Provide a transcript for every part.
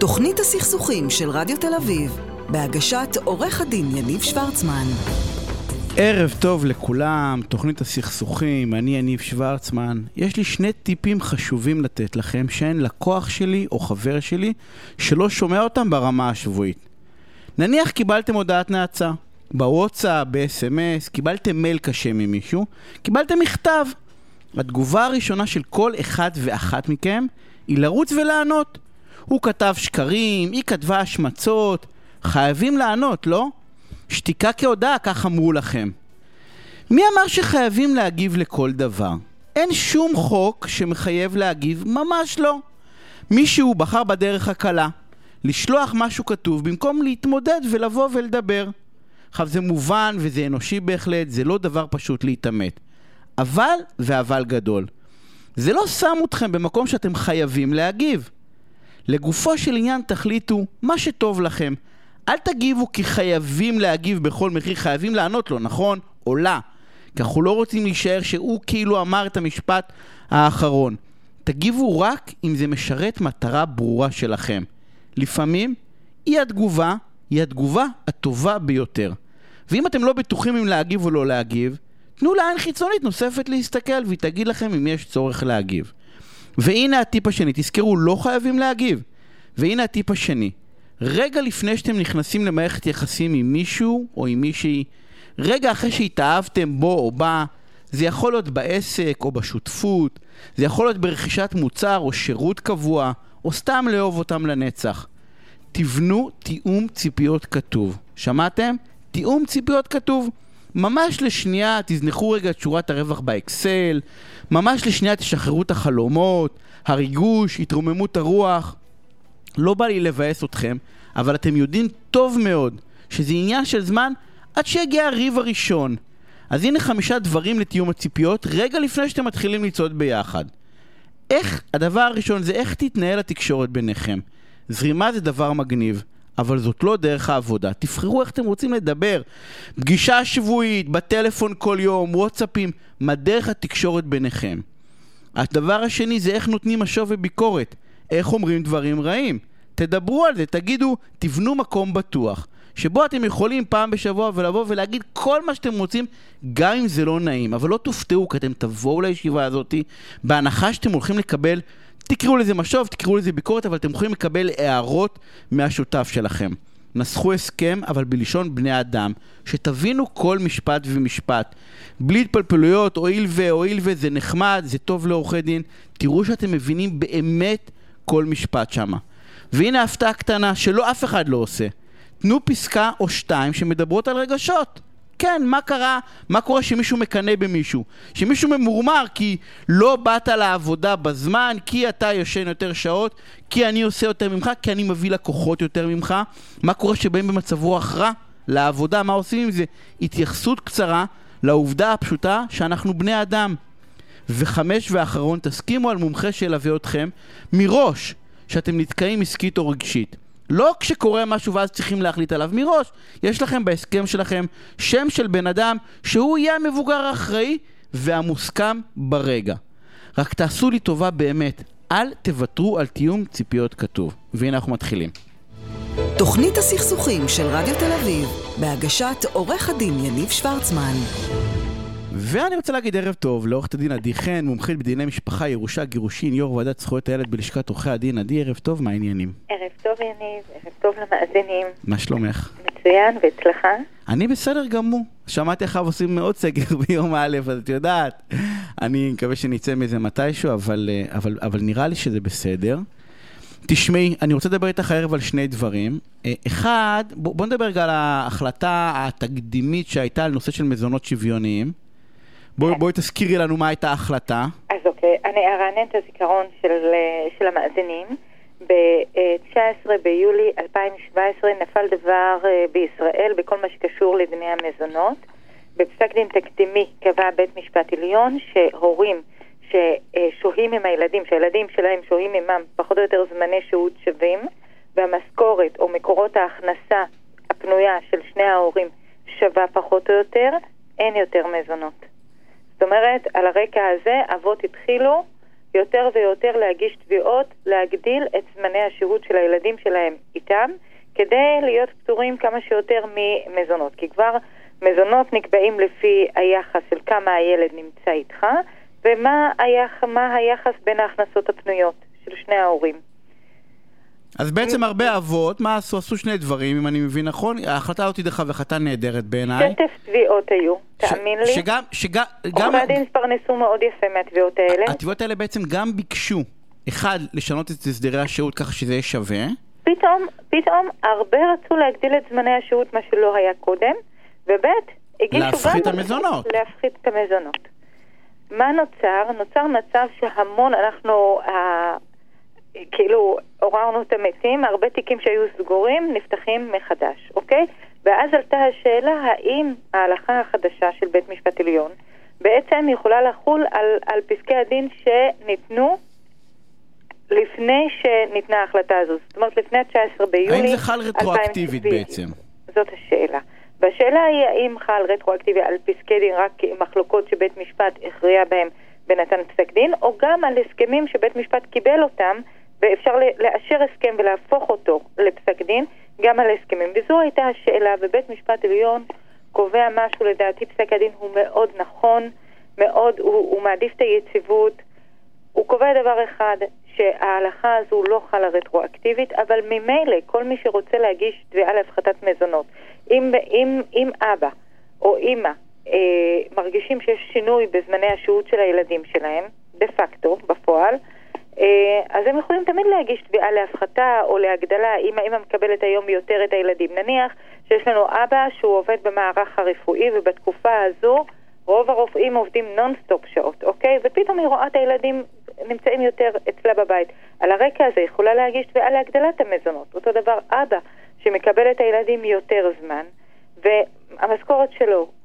תוכנית הסכסוכים של רדיו תל אביב, בהגשת עורך הדין יניב שוורצמן. ערב טוב לכולם, תוכנית הסכסוכים, אני יניב שוורצמן. יש לי שני טיפים חשובים לתת לכם שאין לקוח שלי או חבר שלי שלא שומע אותם ברמה השבועית. נניח קיבלתם הודעת נאצה, בוואטסאפ, ב-SMS, קיבלתם מייל קשה ממישהו, קיבלתם מכתב. התגובה הראשונה של כל אחד ואחת מכם היא לרוץ ולענות. הוא כתב שקרים, היא כתבה השמצות, חייבים לענות, לא? שתיקה כהודעה, כך אמרו לכם. מי אמר שחייבים להגיב לכל דבר? אין שום חוק שמחייב להגיב, ממש לא. מישהו בחר בדרך הקלה, לשלוח משהו כתוב במקום להתמודד ולבוא ולדבר. עכשיו זה מובן וזה אנושי בהחלט, זה לא דבר פשוט להתעמת. אבל, ואבל גדול, זה לא שם אתכם במקום שאתם חייבים להגיב. לגופו של עניין תחליטו מה שטוב לכם. אל תגיבו כי חייבים להגיב בכל מחיר, חייבים לענות לו, נכון? או לא. כי אנחנו לא רוצים להישאר שהוא כאילו אמר את המשפט האחרון. תגיבו רק אם זה משרת מטרה ברורה שלכם. לפעמים אי התגובה היא התגובה הטובה ביותר. ואם אתם לא בטוחים אם להגיב או לא להגיב, תנו לעין חיצונית נוספת להסתכל והיא תגיד לכם אם יש צורך להגיב. והנה הטיפ השני, תזכרו, לא חייבים להגיב. והנה הטיפ השני, רגע לפני שאתם נכנסים למערכת יחסים עם מישהו או עם מישהי, רגע אחרי שהתאהבתם בו או בה, זה יכול להיות בעסק או בשותפות, זה יכול להיות ברכישת מוצר או שירות קבוע, או סתם לאהוב אותם לנצח. תבנו תיאום ציפיות כתוב. שמעתם? תיאום ציפיות כתוב. ממש לשנייה תזנחו רגע את שורת הרווח באקסל, ממש לשנייה תשחררו את החלומות, הריגוש, התרוממות הרוח. לא בא לי לבאס אתכם, אבל אתם יודעים טוב מאוד שזה עניין של זמן עד שיגיע הריב הראשון. אז הנה חמישה דברים לתיאום הציפיות רגע לפני שאתם מתחילים לצעוד ביחד. איך, הדבר הראשון זה איך תתנהל התקשורת ביניכם. זרימה זה דבר מגניב. אבל זאת לא דרך העבודה. תבחרו איך אתם רוצים לדבר. פגישה שבועית, בטלפון כל יום, וואטסאפים, מה דרך התקשורת ביניכם. הדבר השני זה איך נותנים משוב וביקורת. איך אומרים דברים רעים. תדברו על זה, תגידו, תבנו מקום בטוח. שבו אתם יכולים פעם בשבוע ולבוא ולהגיד כל מה שאתם רוצים, גם אם זה לא נעים. אבל לא תופתעו, כי אתם תבואו לישיבה הזאת בהנחה שאתם הולכים לקבל תקראו לזה משוב, תקראו לזה ביקורת, אבל אתם יכולים לקבל הערות מהשותף שלכם. נסחו הסכם, אבל בלשון בני אדם, שתבינו כל משפט ומשפט. בלי התפלפלויות, הואיל והואיל וזה נחמד, זה טוב לעורכי דין, תראו שאתם מבינים באמת כל משפט שמה. והנה הפתעה קטנה שלא אף אחד לא עושה. תנו פסקה או שתיים שמדברות על רגשות. כן, מה קרה, מה קורה שמישהו מקנא במישהו? שמישהו ממורמר כי לא באת לעבודה בזמן, כי אתה ישן יותר שעות, כי אני עושה יותר ממך, כי אני מביא לקוחות יותר ממך. מה קורה שבאים במצב רוח רע לעבודה, מה עושים עם זה? התייחסות קצרה לעובדה הפשוטה שאנחנו בני אדם. וחמש ואחרון, תסכימו על מומחה שילווה אתכם מראש שאתם נתקעים עסקית או רגשית. לא כשקורה משהו ואז צריכים להחליט עליו מראש. יש לכם בהסכם שלכם שם של בן אדם שהוא יהיה המבוגר האחראי והמוסכם ברגע. רק תעשו לי טובה באמת, אל תוותרו על תיאום ציפיות כתוב. והנה אנחנו מתחילים. תוכנית הסכסוכים של רדיו תל אביב, בהגשת עורך הדין יניב שוורצמן. ואני רוצה להגיד ערב טוב לעורכת הדין עדי חן, מומחית בדיני משפחה, ירושה, גירושין, יו"ר ועדת זכויות הילד בלשכת עורכי הדין. עדי, ערב טוב, מה העניינים? ערב טוב יניב, ערב טוב למאזינים. מה שלומך? מצוין, ואצלך? אני בסדר גמור. שמעתי איך עושים מאוד סגר ביום א', אז את יודעת, אני מקווה שנצא מזה מתישהו, אבל, אה, אבל, אבל נראה לי שזה בסדר. תשמעי, אני רוצה לדבר איתך הערב על שני דברים. אה, אחד, בוא, בוא נדבר רגע על ההחלטה התקדימית שהייתה על נושא של מזונות שוויוניים. בואי בוא תזכירי לנו מה הייתה ההחלטה. אז אוקיי, אני ארענן את הזיכרון של, אה, של המאזינים. ב-19 ביולי 2017 נפל דבר אה, בישראל בכל מה שקשור לדיני המזונות. בפסק דין תקדימי קבע בית משפט עליון שהורים ששוהים עם הילדים, שהילדים שלהם שוהים עמם פחות או יותר זמני שהות שווים, והמשכורת או מקורות ההכנסה הפנויה של שני ההורים שווה פחות או יותר, אין יותר מזונות. זאת אומרת, על הרקע הזה אבות התחילו יותר ויותר להגיש תביעות, להגדיל את זמני השהות של הילדים שלהם איתם, כדי להיות פטורים כמה שיותר ממזונות. כי כבר מזונות נקבעים לפי היחס של כמה הילד נמצא איתך, ומה היח, היחס בין ההכנסות הפנויות של שני ההורים. אז בעצם הרבה אבות, מה עשו? עשו שני דברים, אם אני מבין נכון. ההחלטה הזאת, דרך אגב, החלטה נהדרת בעיניי. שטף תביעות היו, תאמין לי. שגם, שגם, עורכי הדין התפרנסו מאוד יפה מהתביעות האלה. התביעות האלה בעצם גם ביקשו, אחד, לשנות את הסדרי השהות ככה שזה יהיה שווה. פתאום, פתאום הרבה רצו להגדיל את זמני השהות, מה שלא היה קודם, וב' הגישו גם... להפחית המזונות. להפחית את המזונות. מה נוצר? נוצר מצב שהמון, אנחנו, כאילו עוררנו את המתים, הרבה תיקים שהיו סגורים נפתחים מחדש, אוקיי? ואז עלתה השאלה האם ההלכה החדשה של בית משפט עליון בעצם יכולה לחול על, על פסקי הדין שניתנו לפני שניתנה ההחלטה הזו, זאת אומרת לפני ה-19 ביולי 2000. האם זה חל רטרואקטיבית בעצם? זאת השאלה. והשאלה היא האם חל רטרואקטיבי על פסקי דין רק מחלוקות שבית משפט הכריע בהם ונתן פסק דין, או גם על הסכמים שבית משפט קיבל אותם ואפשר לאשר הסכם ולהפוך אותו לפסק דין גם על הסכמים. וזו הייתה השאלה, ובית משפט עליון קובע משהו, לדעתי פסק הדין הוא מאוד נכון, מאוד, הוא, הוא מעדיף את היציבות. הוא קובע דבר אחד, שההלכה הזו לא חלה רטרואקטיבית, אבל ממילא כל מי שרוצה להגיש תביעה להפחתת מזונות, אם, אם, אם אבא או אימא אה, מרגישים שיש שינוי בזמני השהות של הילדים שלהם, דה פקטו, בפועל, אז הם יכולים תמיד להגיש תביעה להפחתה או להגדלה אם האמא מקבלת היום יותר את הילדים. נניח שיש לנו אבא שהוא עובד במערך הרפואי ובתקופה הזו רוב הרופאים עובדים נונסטופ שעות, אוקיי? ופתאום היא רואה את הילדים נמצאים יותר אצלה בבית. על הרקע הזה יכולה להגיש תביעה להגדלת המזונות. אותו דבר אבא שמקבל את הילדים יותר זמן והמשכורת שלו אה, אה,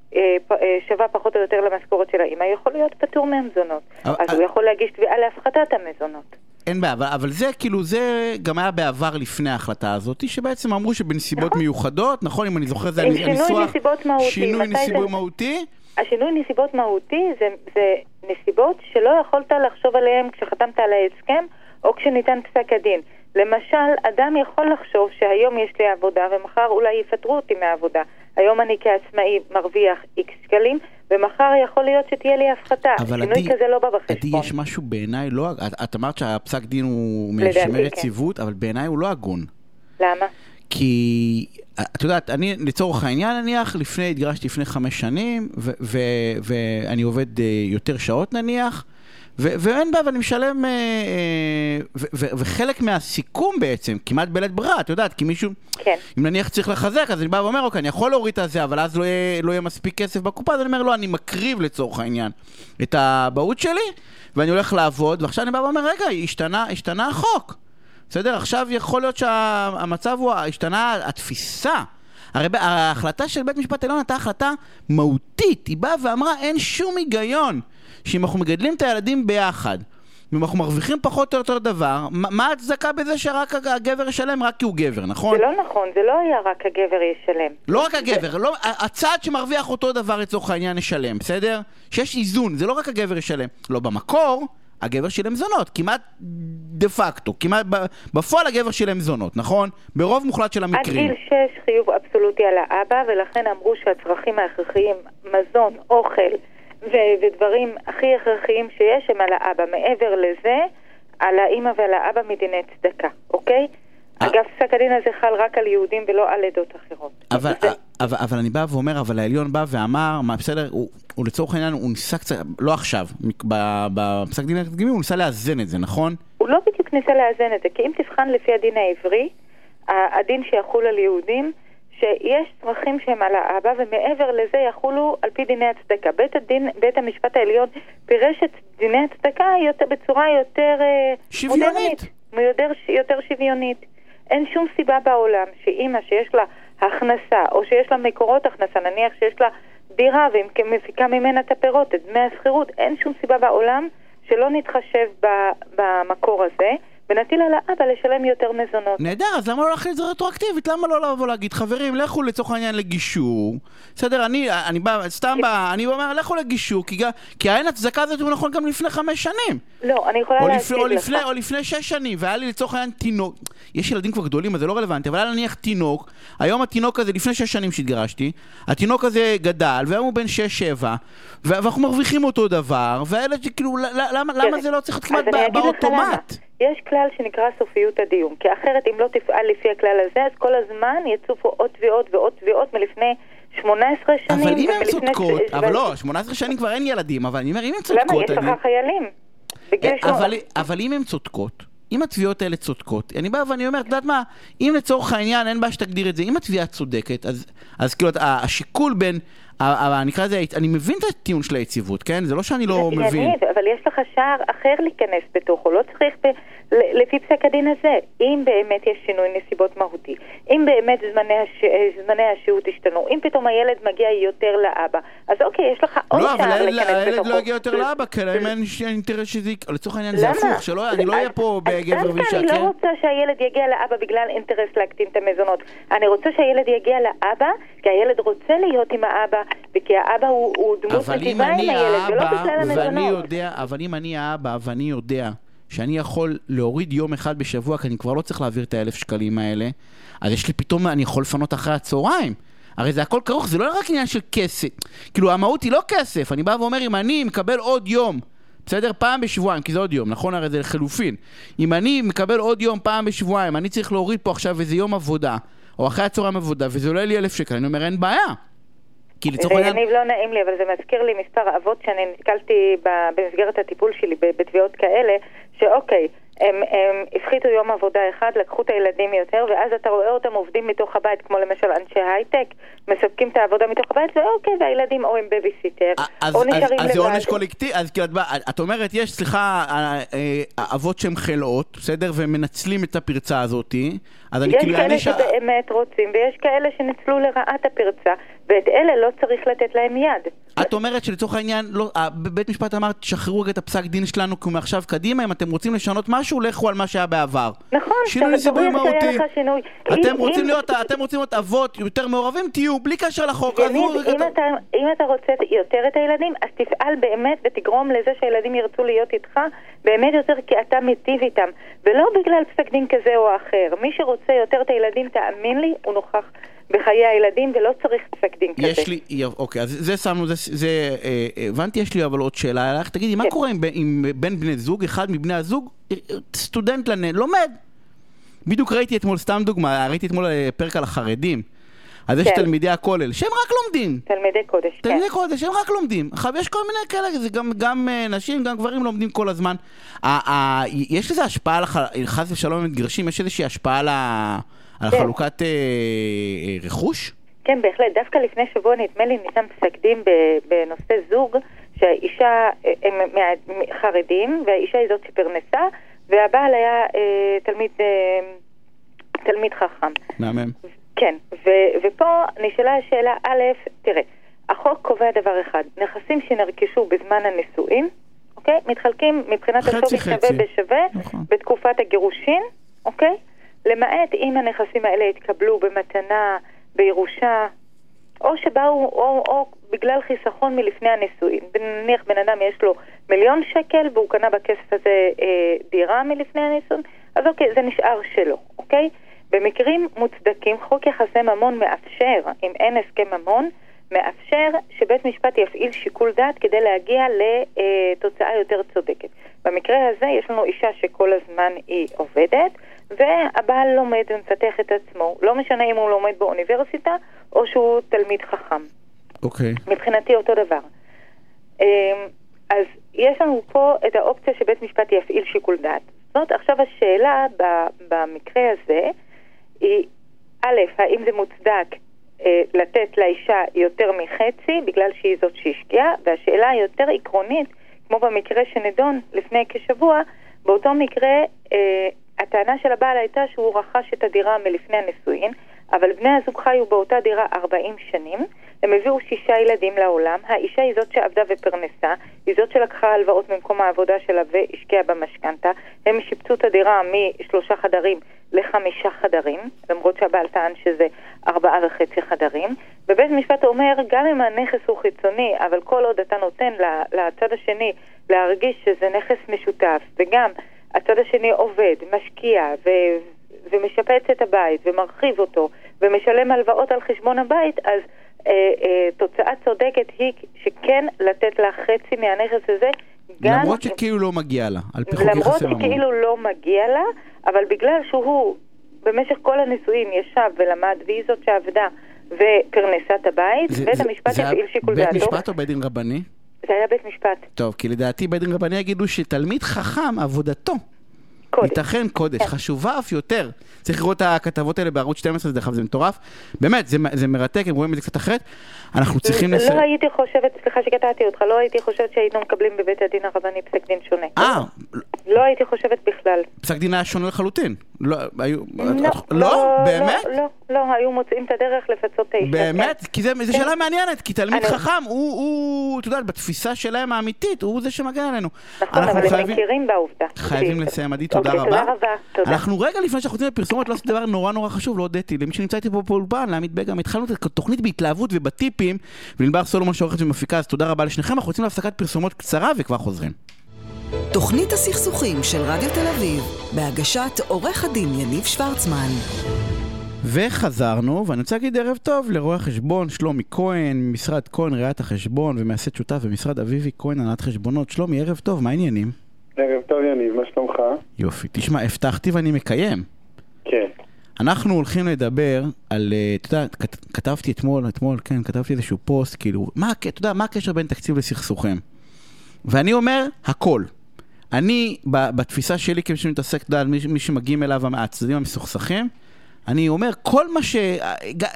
שווה פחות או יותר למשכורת של האמא, יכול להיות פטור מהמזונות. אז הוא יכול להגיש תביעה להפחתת המזונות. אין בעיה, אבל, אבל זה כאילו, זה גם היה בעבר לפני ההחלטה הזאת, שבעצם אמרו שבנסיבות נכון. מיוחדות, נכון, אם אני זוכר, זה הניסוח... שינוי נסיבות מהותי. שינוי נסיבות זה... מהותי? השינוי נסיבות מהותי זה, זה נסיבות שלא יכולת לחשוב עליהן כשחתמת על ההסכם או כשניתן פסק הדין. למשל, אדם יכול לחשוב שהיום יש לי עבודה ומחר אולי יפטרו אותי מהעבודה. היום אני כעצמאי מרוויח איקס שקלים, ומחר יכול להיות שתהיה לי הפחתה. אבל עדי, כזה לא בא בחשבון. עדי, יש משהו בעיניי לא... את, את אמרת שהפסק דין הוא משמר. יציבות, כן. אבל בעיניי הוא לא הגון. למה? כי, את יודעת, אני לצורך העניין נניח, לפני, התגרשתי לפני חמש שנים, ואני עובד אה, יותר שעות נניח, ואין בעיה, ואני משלם, אה, אה, וחלק מהסיכום בעצם, כמעט בלית ברירה, את יודעת, כי מישהו, כן. אם נניח צריך לחזק, אז אני בא ואומר, אוקיי, אני יכול להוריד את זה, אבל אז לא יהיה, לא יהיה מספיק כסף בקופה, אז אני אומר, לא, אני מקריב לצורך העניין את האבהות שלי, ואני הולך לעבוד, ועכשיו אני בא ואומר, רגע, השתנה, השתנה החוק. בסדר? עכשיו יכול להיות שהמצב הוא, השתנה התפיסה. הרי ההחלטה של בית משפט העליון הייתה החלטה מהותית. היא באה ואמרה, אין שום היגיון שאם אנחנו מגדלים את הילדים ביחד, ואם אנחנו מרוויחים פחות או יותר דבר, מה ההצדקה בזה שרק הגבר ישלם רק כי הוא גבר, נכון? זה לא נכון, זה לא היה רק הגבר ישלם. לא רק הגבר, לא, הצד שמרוויח אותו דבר לצורך העניין ישלם, בסדר? שיש איזון, זה לא רק הגבר ישלם. לא במקור, הגבר שילם זונות, כמעט דה פקטו, כמעט בפועל הגבר שילם זונות, נכון? ברוב מוחלט של המקרים. עד גיל 6 חיוב אבסולוטי על האבא, ולכן אמרו שהצרכים ההכרחיים, מזון, אוכל ו- ודברים הכי הכרחיים שיש הם על האבא. מעבר לזה, על האימא ועל האבא מדיני צדקה, אוקיי? אה. אגב, פסק הדין הזה חל רק על יהודים ולא על עדות אחרות. אבל, זה... אבל, אבל אני בא ואומר, אבל העליון בא ואמר, מה, בסדר, הוא, הוא לצורך העניין, הוא ניסה קצת, לא עכשיו, בפסק דין הקדמי הוא ניסה לאזן את זה, נכון? הוא לא בדיוק ניסה לאזן את זה, כי אם תבחן לפי הדין העברי, הדין שיחול על יהודים, שיש צרכים שהם על האבא, ומעבר לזה יחולו על פי דיני הצדקה. בית, הדין, בית המשפט העליון פירש את דיני הצדקה יותר, בצורה יותר... אה, שוויונית. מודרנית, יותר, יותר שוויונית. אין שום סיבה בעולם שאימא שיש לה הכנסה, או שיש לה מקורות הכנסה, נניח שיש לה דירה והיא מפיקה ממנה את הפירות, את דמי השכירות, אין שום סיבה בעולם שלא נתחשב במקור הזה. ונטיל על האבא לשלם יותר מזונות. נהדר, אז למה לא להכין את זה רטרואקטיבית? למה לא לבוא להגיד, חברים, לכו לצורך העניין לגישור. בסדר, אני, אני בא, סתם בא, אני אומר, לכו לגישור, כי, כי האין הצדקה הזאת הוא נכון גם לפני חמש שנים. לא, אני יכולה להציג לך. לפני, או לפני שש שנים, והיה לי לצורך העניין תינוק, יש ילדים כבר גדולים, אז זה לא רלוונטי, אבל היה נניח תינוק, היום התינוק הזה, לפני שש שנים שהתגרשתי, התינוק הזה גדל, והיום הוא בן שש-שבע, ואנחנו מרוויחים אותו דבר, והילד, כאילו, למה, למה זה לא צריך להיות כמעט באוטומט? יש כלל שנקרא סופיות הדיון, כי אחרת אם לא תפעל לפי הכלל הזה, אז כל הזמן יצופו עוד תביעות ועוד תביעות מלפני 18 שנים. אבל אם הן צודקות, ש... אבל לא, 18 שנים כבר אין ילדים, אבל אני אומר, אם הן צודקות... למה? יש לך אני... חיילים. אה, אבל, אבל אם הן צודקות, אם התביעות האלה צודקות, אני בא ואני אומר, את יודעת מה, אם לצורך העניין, אין בעיה שתגדיר את זה, אם התביעה צודקת, אז, אז כאילו השיקול בין אבל נקרא לזה, אני מבין את הטיעון של היציבות, כן? זה לא שאני לא מבין. אבל יש לך שער אחר להיכנס בתוכו, לא צריך ב... לפי פסק הדין הזה, אם באמת יש שינוי נסיבות מהותי, אם באמת זמני, הש... זמני השהות השתנו, אם פתאום הילד מגיע יותר לאבא, אז אוקיי, יש לך עוד לא, שער להיכנס בתוכו. לא, אבל הילד לא יגיע יותר לאבא, כי להם אין אינטרס שזה לצורך העניין זה הפוך, שלא, אני לא אהיה פה בגבר ואישה, כן? אני לא רוצה שהילד יגיע לאבא בגלל אינטרס להקטין את המזונות. אני רוצה שהילד יגיע לאבא, כי הילד רוצה להיות עם האבא, וכי האבא הוא, הוא דמות מטיבה עם הילד, ולא בגלל המזונות. אבל אם אני האבא ואני יודע שאני יכול להוריד יום אחד בשבוע, כי אני כבר לא צריך להעביר את האלף שקלים האלה, אז יש לי פתאום, אני יכול לפנות אחרי הצהריים. הרי זה הכל כרוך, זה לא רק עניין של כסף. כאילו, המהות היא לא כסף. אני בא ואומר, אם אני מקבל עוד יום, בסדר? פעם בשבועיים, כי זה עוד יום, נכון? הרי זה לחלופין. אם אני מקבל עוד יום פעם בשבועיים, אני צריך להוריד פה עכשיו איזה יום עבודה, או אחרי הצהריים עבודה, וזה עולה לי אלף שקל, אני אומר, אין בעיה. כי לצורך העניין... יניב, לא נעים לי, אבל זה מזכיר לי מספר אבות שאני נתקלתי במסגרת הטיפול שלי בתביעות כאלה, שאוקיי, הם, הם הפחיתו יום עבודה אחד, לקחו את הילדים יותר, ואז אתה רואה אותם עובדים מתוך הבית, כמו למשל אנשי הייטק, מספקים את העבודה מתוך הבית, ואוקיי, והילדים או עם בייביסיטר, או נשארים לבד. אז זה עונש קולקטיבי, אז כאילו, את אומרת, יש, סליחה, אה, אה, אבות שהם חלאות, בסדר? והם מנצלים את הפרצה הזאתי, אז אני כאילו... יש כאלה שבאמת רוצים, ויש כאלה שניצלו לרעה את הפרצה, ואת אלה לא צריך לתת להם יד. את אומרת שלצורך העניין, לא, בית משפט אמר, תשחררו רגע את הפסק דין שלנו, מעכשיו קדימה, אם אתם רוצים לשנות משהו, לכו על מה שהיה בעבר. נכון, שינוי נסיבוי מהותי. אתם רוצים להיות, אתם רוצים להיות אבות יותר מעורבים, תהיו, בלי קשר לחוק. יניב, אם, אתה, אם אתה רוצה יותר את הילדים, אז תפעל באמת ותגרום לזה שהילדים ירצו להיות איתך באמת יותר כי אתה מיטיב איתם, ולא בגלל פסק דין כזה או אחר. מי שרוצה יותר את הילדים, תאמין לי, הוא נוכח. בחיי הילדים, ולא צריך פסק דין כזה. יש לי, אוקיי, אז זה שמנו, זה, זה אה, הבנתי, יש לי אבל עוד שאלה אלייך. תגידי, כן. מה קורה עם, עם בין בני זוג, אחד מבני הזוג, אה, סטודנט לנ... לומד. בדיוק ראיתי אתמול, סתם דוגמה, ראיתי אתמול אה, פרק על החרדים. אז יש כן. תלמידי הכולל, שהם רק לומדים. תלמידי קודש, כן. תלמידי קודש, שהם רק לומדים. עכשיו, יש כל מיני כאלה, זה גם, גם נשים, גם גברים לומדים כל הזמן. יש לזה השפעה, חס ושלום מתגרשים, יש איזושהי השפעה ה... על כן. חלוקת אה, אה, רכוש? כן, בהחלט. דווקא לפני שבוע נדמה לי ניתן פסק דין בנושא זוג, שהאישה, אה, הם חרדים, והאישה היא זאת שפרנסה, והבעל היה אה, תלמיד, אה, תלמיד חכם. מהמם. כן, ו- ופה נשאלה השאלה, א', תראה, החוק קובע דבר אחד, נכסים שנרכשו בזמן הנישואין, אוקיי? מתחלקים מבחינת השווי שווה בשווה נכון. בתקופת הגירושין, אוקיי? למעט אם הנכסים האלה התקבלו במתנה, בירושה, או שבאו, או, או בגלל חיסכון מלפני הנישואין. נניח בן אדם יש לו מיליון שקל והוא קנה בכסף הזה אה, דירה מלפני הנישואין, אז אוקיי, זה נשאר שלו, אוקיי? במקרים מוצדקים, חוק יחסי ממון מאפשר, אם אין הסכם ממון, מאפשר שבית משפט יפעיל שיקול דעת כדי להגיע לתוצאה יותר צודקת. במקרה הזה יש לנו אישה שכל הזמן היא עובדת, והבעל לומד ומפתח את עצמו, לא משנה אם הוא לומד באוניברסיטה או שהוא תלמיד חכם. אוקיי. Okay. מבחינתי אותו דבר. אמ, אז יש לנו פה את האופציה שבית משפט יפעיל שיקול דעת. זאת אומרת, עכשיו השאלה במקרה הזה היא, א', האם זה מוצדק אה, לתת לאישה יותר מחצי בגלל שהיא זאת שהשקיעה, והשאלה היותר עקרונית, כמו במקרה שנדון לפני כשבוע, באותו מקרה אה, הטענה של הבעל הייתה שהוא רכש את הדירה מלפני הנישואין, אבל בני הזוג חיו באותה דירה 40 שנים, הם הביאו שישה ילדים לעולם, האישה היא זאת שעבדה ופרנסה, היא זאת שלקחה הלוואות ממקום העבודה שלה והשקיעה במשכנתה, הם שיפצו את הדירה משלושה חדרים לחמישה חדרים, למרות שהבעל טען שזה ארבעה וחצי חדרים. ובית משפט אומר, גם אם הנכס הוא חיצוני, אבל כל עוד אתה נותן לצד השני להרגיש שזה נכס משותף, וגם הצד השני עובד, משקיע ו... ומשפץ את הבית ומרחיב אותו ומשלם הלוואות על חשבון הבית, אז אה, אה, תוצאה צודקת היא שכן לתת לה חצי מהנכס הזה. למרות שכאילו לא מגיע לה, על פי חוק יחסי ממון. למרות שכאילו לא מגיע לה, אבל בגלל שהוא במשך כל הנישואין ישב ולמד, והיא זאת שעבדה ופרנסה את הבית, זה, בית זה, המשפט הפעיל שיקול דעתו. בית משפט או בית דין רבני? זה היה בית משפט. טוב, כי לדעתי בית דין רבני יגידו שתלמיד חכם, עבודתו. קודש. ייתכן קודש, כן. חשובה אף יותר. צריך לראות את הכתבות האלה בערוץ 12, דרך אגב, זה מטורף. באמת, זה, זה מרתק, הם רואים את זה קצת אחרת. אנחנו צריכים... לא לס... הייתי חושבת, סליחה שקטעתי אותך, לא הייתי חושבת שהיינו מקבלים בבית הדין הרבני פסק דין שונה. אה. לא הייתי חושבת בכלל. פסק דין היה שונה לחלוטין. לא, היו... לא, לא, לא, באמת? לא, לא, היו מוצאים את הדרך לפצות את האישה. באמת? כן. כי זו כן. שאלה מעניינת, כי תלמיד חכם, הוא, את יודעת, בתפיסה שלהם האמיתית, הוא זה שמגן עלינו. נכון, אבל הם מכירים בעובדה. חייבים לסיים, עדי, תודה אוקיי, רבה. תודה רבה, תודה. אנחנו רגע לפני שאנחנו יוצאים לפרסומות, לא עשיתי דבר נורא נורא חשוב, לא הודיתי למי שנמצא איתי פה באולפן, לעמית בגם, התחלנו את התוכנית בהתלהבות ובטיפים, ולנבר סולומון שעורכת ומפיקה, אז תודה רבה לשניכם, אנחנו יוצאים להפסקת פרסומות קצרה וכבר חוזרים. תוכנית הסכסוכים של רדיו תל אביב, בהגשת עורך הדין יניב שוורצמן. וחזרנו, ואני רוצה להגיד ערב טוב לרואה החשבון שלומי כהן, ממשרד כהן ראיית החשבון ומייסד שותף במשרד אביבי כהן הנהלת חשבונות. שלומי, ערב טוב, מה העניינים? ערב טוב יניב, מה שלומך? יופי. תשמע, הבטחתי ואני מקיים. כן. אנחנו הולכים לדבר על, אה, אתה יודע, כתבתי אתמול, אתמול, כן, כתבתי איזשהו פוסט, כאילו, מה, אתה יודע, מה הקשר בין תקציב לסכסוכים? ואני אומר, הכל. אני, בתפיסה שלי, כמי שמתעסק, אתה יודע, מי שמגיעים אליו הצדדים המסוכסכים, אני אומר, כל מה ש...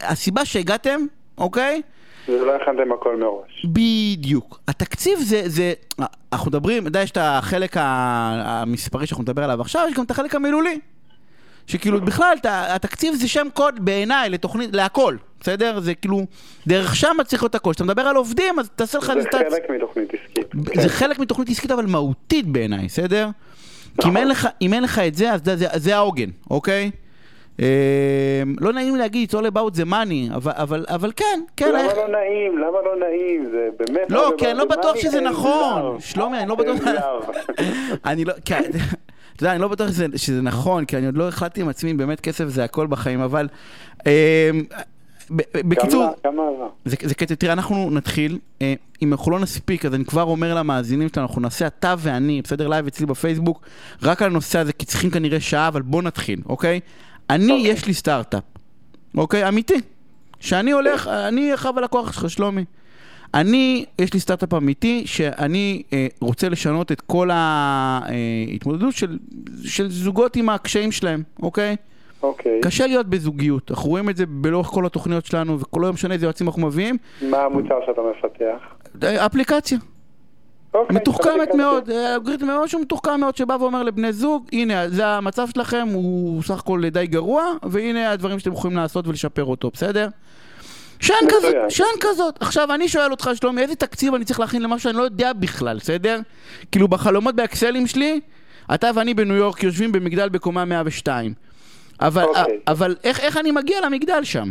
הסיבה שהגעתם, אוקיי? זה לא הכנתם הכל מראש. בדיוק. התקציב זה, זה, אנחנו מדברים, אתה יודע, יש את החלק המספרי שאנחנו נדבר עליו עכשיו, יש גם את החלק המילולי. שכאילו בכלל, התקציב זה שם קוד בעיניי לתוכנית, להכל, בסדר? זה כאילו, דרך שם צריך להיות הכל. כשאתה מדבר על עובדים, אז תעשה לך... זה חלק מתוכנית עסקית. זה חלק מתוכנית עסקית, אבל מהותית בעיניי, בסדר? כי אם אין לך את זה, אז זה העוגן, אוקיי? אמ, לא נעים להגיד, it's all about the money, אבל, אבל, אבל כן, כן. למה לא נעים? למה לא נעים? זה באמת... לא, כי אני לא בטוח שזה נכון. שלומי, אני לא בטוח... אני לא... כן, אתה יודע, אני לא בטוח שזה נכון, כי אני עוד לא החלטתי עם עצמי, באמת כסף זה הכל בחיים, אבל... אמ, בקיצור, כמה? זה קטע, תראה, אנחנו נתחיל, אה, אם אנחנו לא נספיק, אז אני כבר אומר למאזינים שלנו, אנחנו נעשה אתה ואני, בסדר, לייב אצלי בפייסבוק, רק על הנושא הזה, כי צריכים כנראה שעה, אבל בוא נתחיל, אוקיי? אני. אוקיי. יש לי סטארט-אפ, אוקיי? אמיתי. שאני הולך, אני אחר הלקוח שלך, שלומי. אני, יש לי סטארט-אפ אמיתי, שאני אה, רוצה לשנות את כל ההתמודדות של, של זוגות עם הקשיים שלהם, אוקיי? אוקיי. קשה להיות בזוגיות, אנחנו רואים את זה בלאורך כל התוכניות שלנו, וכל לא משנה איזה יועצים אנחנו מביאים. מה המוצר שאתה מפתח? אה, אפליקציה. אוקיי, מתוחכמת מאוד, אלגוריתם מאוד שהוא מתוחכם מאוד שבא ואומר לבני זוג, הנה, זה המצב שלכם, הוא סך הכל די גרוע, והנה הדברים שאתם יכולים לעשות ולשפר אותו, בסדר? שאין כזאת, שאין כזאת. עכשיו, אני שואל אותך, שלומי, איזה תקציב אני צריך להכין למשהו שאני לא יודע בכלל, בסדר? כאילו, בחלומות באקסלים שלי, אתה ואני בניו יורק יושבים במגדל בקומה 102. אבל, okay. אוקיי. אבל איך, איך אני מגיע למגדל שם?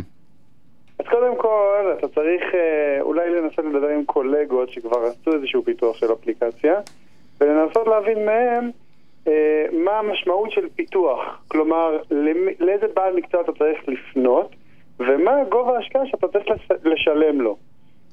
אז קודם כל, אתה צריך אה, אולי לנסות לדבר עם קולגות שכבר עשו איזשהו פיתוח של אפליקציה, ולנסות להבין מהם אה, מה המשמעות של פיתוח. כלומר, לאיזה בעל מקצוע אתה צריך לפנות, ומה גובה ההשקעה שאתה צריך לשלם לו.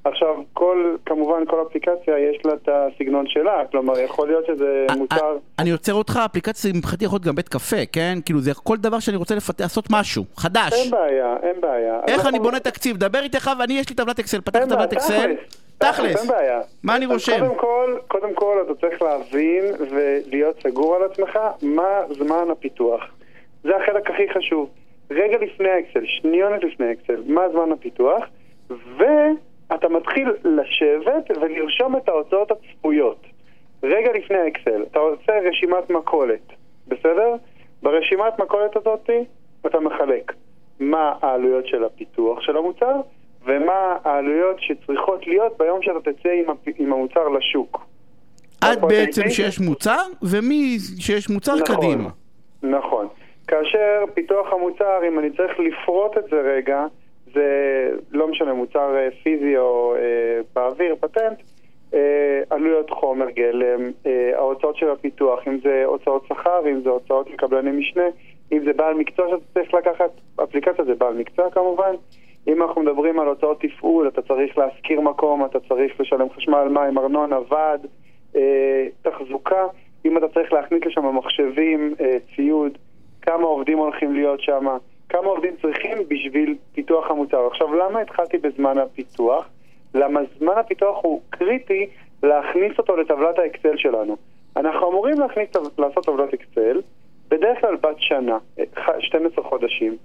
עכשיו, כל, כמובן, כל אפליקציה יש לה את הסגנון שלה, כלומר, יכול להיות שזה מוצר... אני עוצר אותך, אפליקציה מבחינתי יכול להיות גם בית קפה, כן? כאילו, זה כל דבר שאני רוצה לעשות משהו, חדש. אין בעיה, אין בעיה. איך אני בונה תקציב? דבר איתך ואני, יש לי טבלת אקסל, פתח טבלת אקסל. תכלס. אין בעיה. מה אני רושם? קודם כל, קודם כל אתה צריך להבין ולהיות סגור על עצמך מה זמן הפיתוח. זה החלק הכי חשוב. רגע לפני האקסל, שניונת לפני האקסל, מה זמן הפיתוח, ו... אתה מתחיל לשבת ולרשום את ההוצאות הצפויות. רגע לפני האקסל, אתה עושה רשימת מכולת, בסדר? ברשימת מכולת הזאת אתה מחלק מה העלויות של הפיתוח של המוצר ומה העלויות שצריכות להיות ביום שאתה תצא עם, הפ... עם המוצר לשוק. עד נכון, בעצם הייתי? שיש מוצר, ומי שיש מוצר נכון. קדימה. נכון. כאשר פיתוח המוצר, אם אני צריך לפרוט את זה רגע, זה לא משנה, מוצר אה, פיזי או אה, באוויר, פטנט, אה, עלויות חומר גלם, אה, ההוצאות של הפיתוח, אם זה הוצאות שכר, אם זה הוצאות לקבלני משנה, אם זה בעל מקצוע שאתה צריך לקחת, אפליקציה זה בעל מקצוע כמובן. אם אנחנו מדברים על הוצאות תפעול, אתה צריך להשכיר מקום, אתה צריך לשלם חשמל, מים, ארנונה, ועד, אה, תחזוקה. אם אתה צריך להכניס לשם מחשבים, אה, ציוד, כמה עובדים הולכים להיות שם, כמה עובדים צריכים בשביל פיתוח המוצר. עכשיו, למה התחלתי בזמן הפיתוח? למה זמן הפיתוח הוא קריטי להכניס אותו לטבלת האקסל שלנו. אנחנו אמורים להכניס, לעשות טבלת אקסל, בדרך כלל בת שנה, אה, ח- 12 חודשים.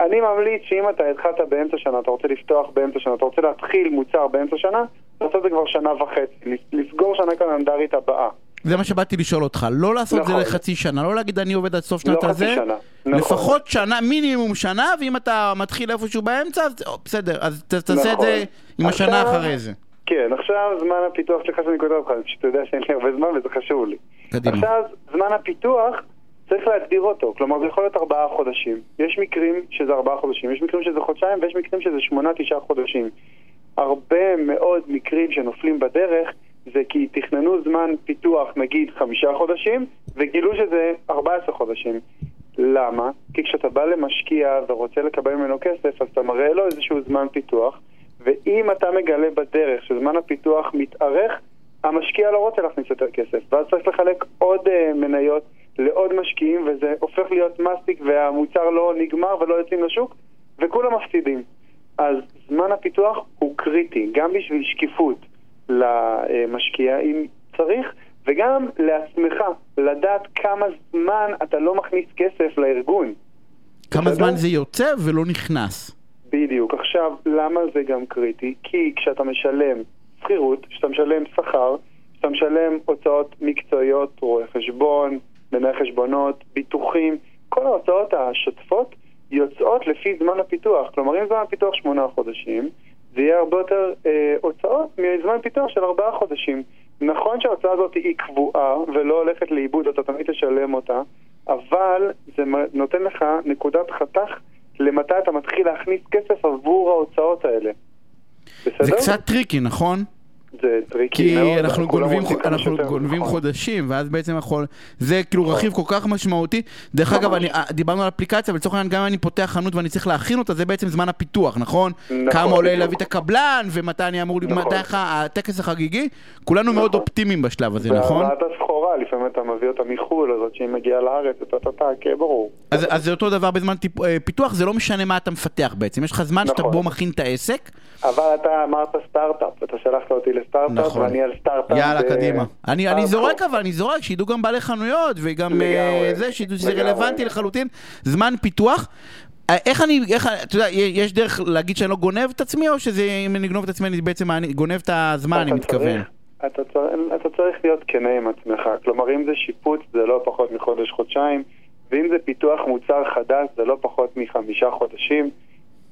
אני ממליץ שאם אתה התחלת באמצע שנה, אתה רוצה לפתוח באמצע שנה, אתה רוצה להתחיל מוצר באמצע שנה, לעשות את זה כבר שנה וחצי, לסגור שנה קלנדרית הבאה. זה מה שבאתי לשאול אותך, לא לעשות את זה נכון. לחצי שנה, לא להגיד אני עובד עד סוף לא שנת חצי הזה, שנה, נכון. לפחות שנה, מינימום שנה, ואם אתה מתחיל איפשהו באמצע, אז או, בסדר, אז ת- תעשה את נכון. זה עם השנה עכשיו- אחרי זה. כן, עכשיו זמן הפיתוח, סליחה שאני כותב אותך, שאתה יודע שאין לי הרבה זמן וזה חשוב לי. קדימה. עכשיו, זמן הפיתוח, צריך להגדיר אותו, כלומר זה יכול להיות ארבעה חודשים. יש מקרים שזה ארבעה חודשים, יש מקרים שזה חודשיים ויש מקרים שזה שמונה, תשעה חודשים. הרבה מאוד מקרים שנופלים בדרך זה כי תכננו זמן פיתוח נגיד חמישה חודשים וגילו שזה 14 חודשים. למה? כי כשאתה בא למשקיע ורוצה לקבל ממנו כסף אז אתה מראה לו איזשהו זמן פיתוח ואם אתה מגלה בדרך שזמן הפיתוח מתארך המשקיע לא רוצה להכניס יותר כסף ואז צריך לחלק עוד uh, מניות לעוד משקיעים וזה הופך להיות מסטיק והמוצר לא נגמר ולא יוצאים לשוק וכולם מפסידים. אז זמן הפיתוח הוא קריטי, גם בשביל שקיפות למשקיע אם צריך, וגם לעצמך, לדעת כמה זמן אתה לא מכניס כסף לארגון. כמה? זמן זה יוצא ולא נכנס. בדיוק. עכשיו, למה זה גם קריטי? כי כשאתה משלם שכירות, כשאתה משלם שכר, כשאתה משלם הוצאות מקצועיות, רואה חשבון, מנהל חשבונות, ביטוחים, כל ההוצאות השוטפות יוצאות לפי זמן הפיתוח. כלומר, אם זמן הפיתוח שמונה חודשים, זה יהיה הרבה יותר אה, הוצאות מזמן פיתוח של ארבעה חודשים. נכון שההוצאה הזאת היא קבועה ולא הולכת לאיבוד, אתה תמיד תשלם אותה, אבל זה נותן לך נקודת חתך למתי אתה מתחיל להכניס כסף עבור ההוצאות האלה. בסדר? זה קצת טריקי, נכון? זה טריקי כי מאוד, אנחנו כולם גונבים, אנחנו גונבים נכון. חודשים, ואז בעצם יכול... זה כאילו רכיב כל כך משמעותי. דרך אגב, אני- אה, דיברנו על אפליקציה, ולצורך העניין גם אם אני פותח חנות ואני צריך להכין אותה, זה בעצם זמן הפיתוח, נכון? נכון, כמה עולה. להביא את הקבלן, ומתי אני אמור... נכון. מתי הטקס החגיגי? כולנו מאוד נכון. אופטימיים בשלב הזה, נכון? והבאת הסחורה, לפעמים אתה מביא אותה מחו"ל, הזאת שהיא מגיעה לארץ, אתה אתה, כן, ברור. אז, אז זה אותו דבר בזמן טיפ, אה, פיתוח, זה לא משנה מה אתה מפתח בעצם. יש לך זמן שאתה נכון. בו מכין את העסק. אבל אתה אמרת סטארט-אפ, אתה שלחת אותי לסטארט-אפ, נכון. ואני על סטארט-אפ. יאללה, ב- קדימה. אני, אני. זורק אבל, אני זורק, שידעו גם בעלי חנויות, וגם אה, לגמרי, זה, שידעו שזה. רלוונטי לחלוטין. זמן פיתוח. אה, איך אני, איך, אתה יודע, יש דרך להגיד שאני לא גונב את עצמי, או שזה, אם אני אגנוב את עצמי, אני בעצם אני גונב את הזמן, אני מתכוון. אתה צריך, אתה צריך להיות כנה עם עצמך, כלומר אם זה שיפוץ זה לא פחות מחודש-חודשיים, ואם זה פיתוח מוצר חדש זה לא פחות מחמישה חודשים.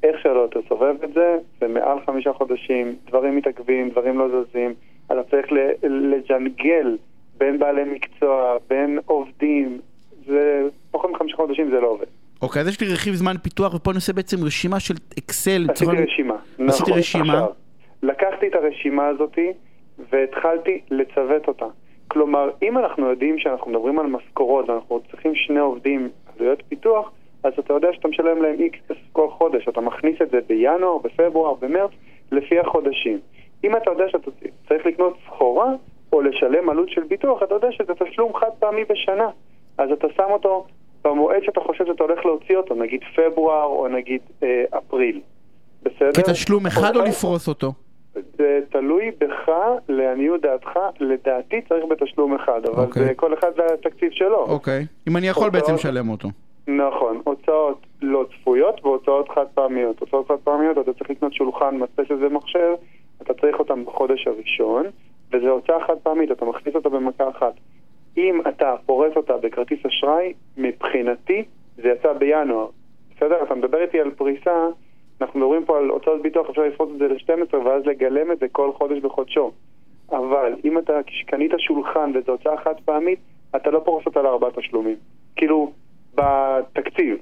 איך שלא תסובב את זה, זה מעל חמישה חודשים, דברים מתעכבים, דברים לא זזים, אתה צריך לג'נגל בין בעלי מקצוע, בין עובדים, זה פחות מחמישה חודשים זה לא עובד. אוקיי, אז יש לי רכיב זמן פיתוח, ופה אני עושה בעצם רשימה של אקסל. עשיתי צורה- רשימה. עשיתי נכון. רשימה. עכשיו, לקחתי את הרשימה הזאתי והתחלתי לצוות אותה. כלומר, אם אנחנו יודעים שאנחנו מדברים על משכורות ואנחנו צריכים שני עובדים עלויות פיתוח, אז אתה יודע שאתה משלם להם איקס כל חודש. אתה מכניס את זה בינואר, בפברואר, במרץ, לפי החודשים. אם אתה יודע שאתה צריך לקנות סחורה או לשלם עלות של ביטוח, אתה יודע שזה תשלום חד פעמי בשנה. אז אתה שם אותו במועד שאתה חושב שאתה הולך להוציא אותו, נגיד פברואר או נגיד אה, אפריל. בסדר? כתשלום אחד או אוקיי? לפרוס אותו? זה תלוי בך, לעניות דעתך, לדעתי צריך בתשלום אחד, אבל אוקיי. זה כל אחד והתקציב שלו. אוקיי. אם אני יכול בעצם לשלם אותו. נכון, הוצאות לא צפויות והוצאות חד פעמיות. הוצאות חד פעמיות, אתה צריך לקנות שולחן, מדפסת ומחשב, אתה צריך אותם בחודש הראשון, וזו הוצאה חד פעמית, אתה מכניס אותה במכה אחת. אם אתה פורס אותה בכרטיס אשראי, מבחינתי זה יצא בינואר. בסדר? אתה מדבר איתי על פריסה אנחנו מדברים פה על הוצאות ביטוח, אפשר לפרוס את זה ל-12 ואז לגלם את זה כל חודש בחודשו. אבל אם אתה קנית שולחן וזו הוצאה חד פעמית, אתה לא פורס אותה לארבעה תשלומים. כאילו, בתקציב.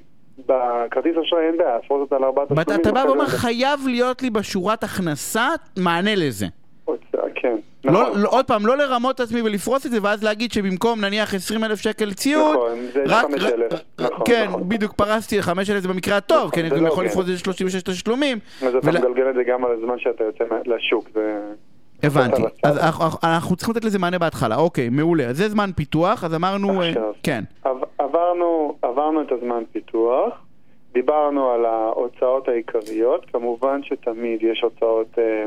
בכרטיס אשראי אין בעיה, לפרוס אותה לארבעה תשלומים. אתה בא ואומר, חייב להיות לי בשורת הכנסה מענה לזה. הוצאה, כן, לא, נכון. לא, עוד פעם, לא לרמות את עצמי ולפרוס את זה, ואז להגיד שבמקום נניח 20 אלף שקל ציוד, נכון, זה 5,000, נכון, כן, נכון. בדיוק פרסתי 5 אלף זה במקרה הטוב, נכון, כי אני זה גם לא יכול. לפרוס את זה 36 תשלומים. אז אתה מגלגל את זה גם על הזמן שאתה יוצא לשוק, זה... הבנתי, אז. אנחנו- צריכים לתת לזה מענה בהתחלה, אוקיי, מעולה, זה זמן פיתוח, אז אמרנו, אה, עכשיו. כן, עב- עברנו, עברנו את הזמן פיתוח, דיברנו על ההוצאות העיקריות, כמובן שתמיד יש הוצאות אה,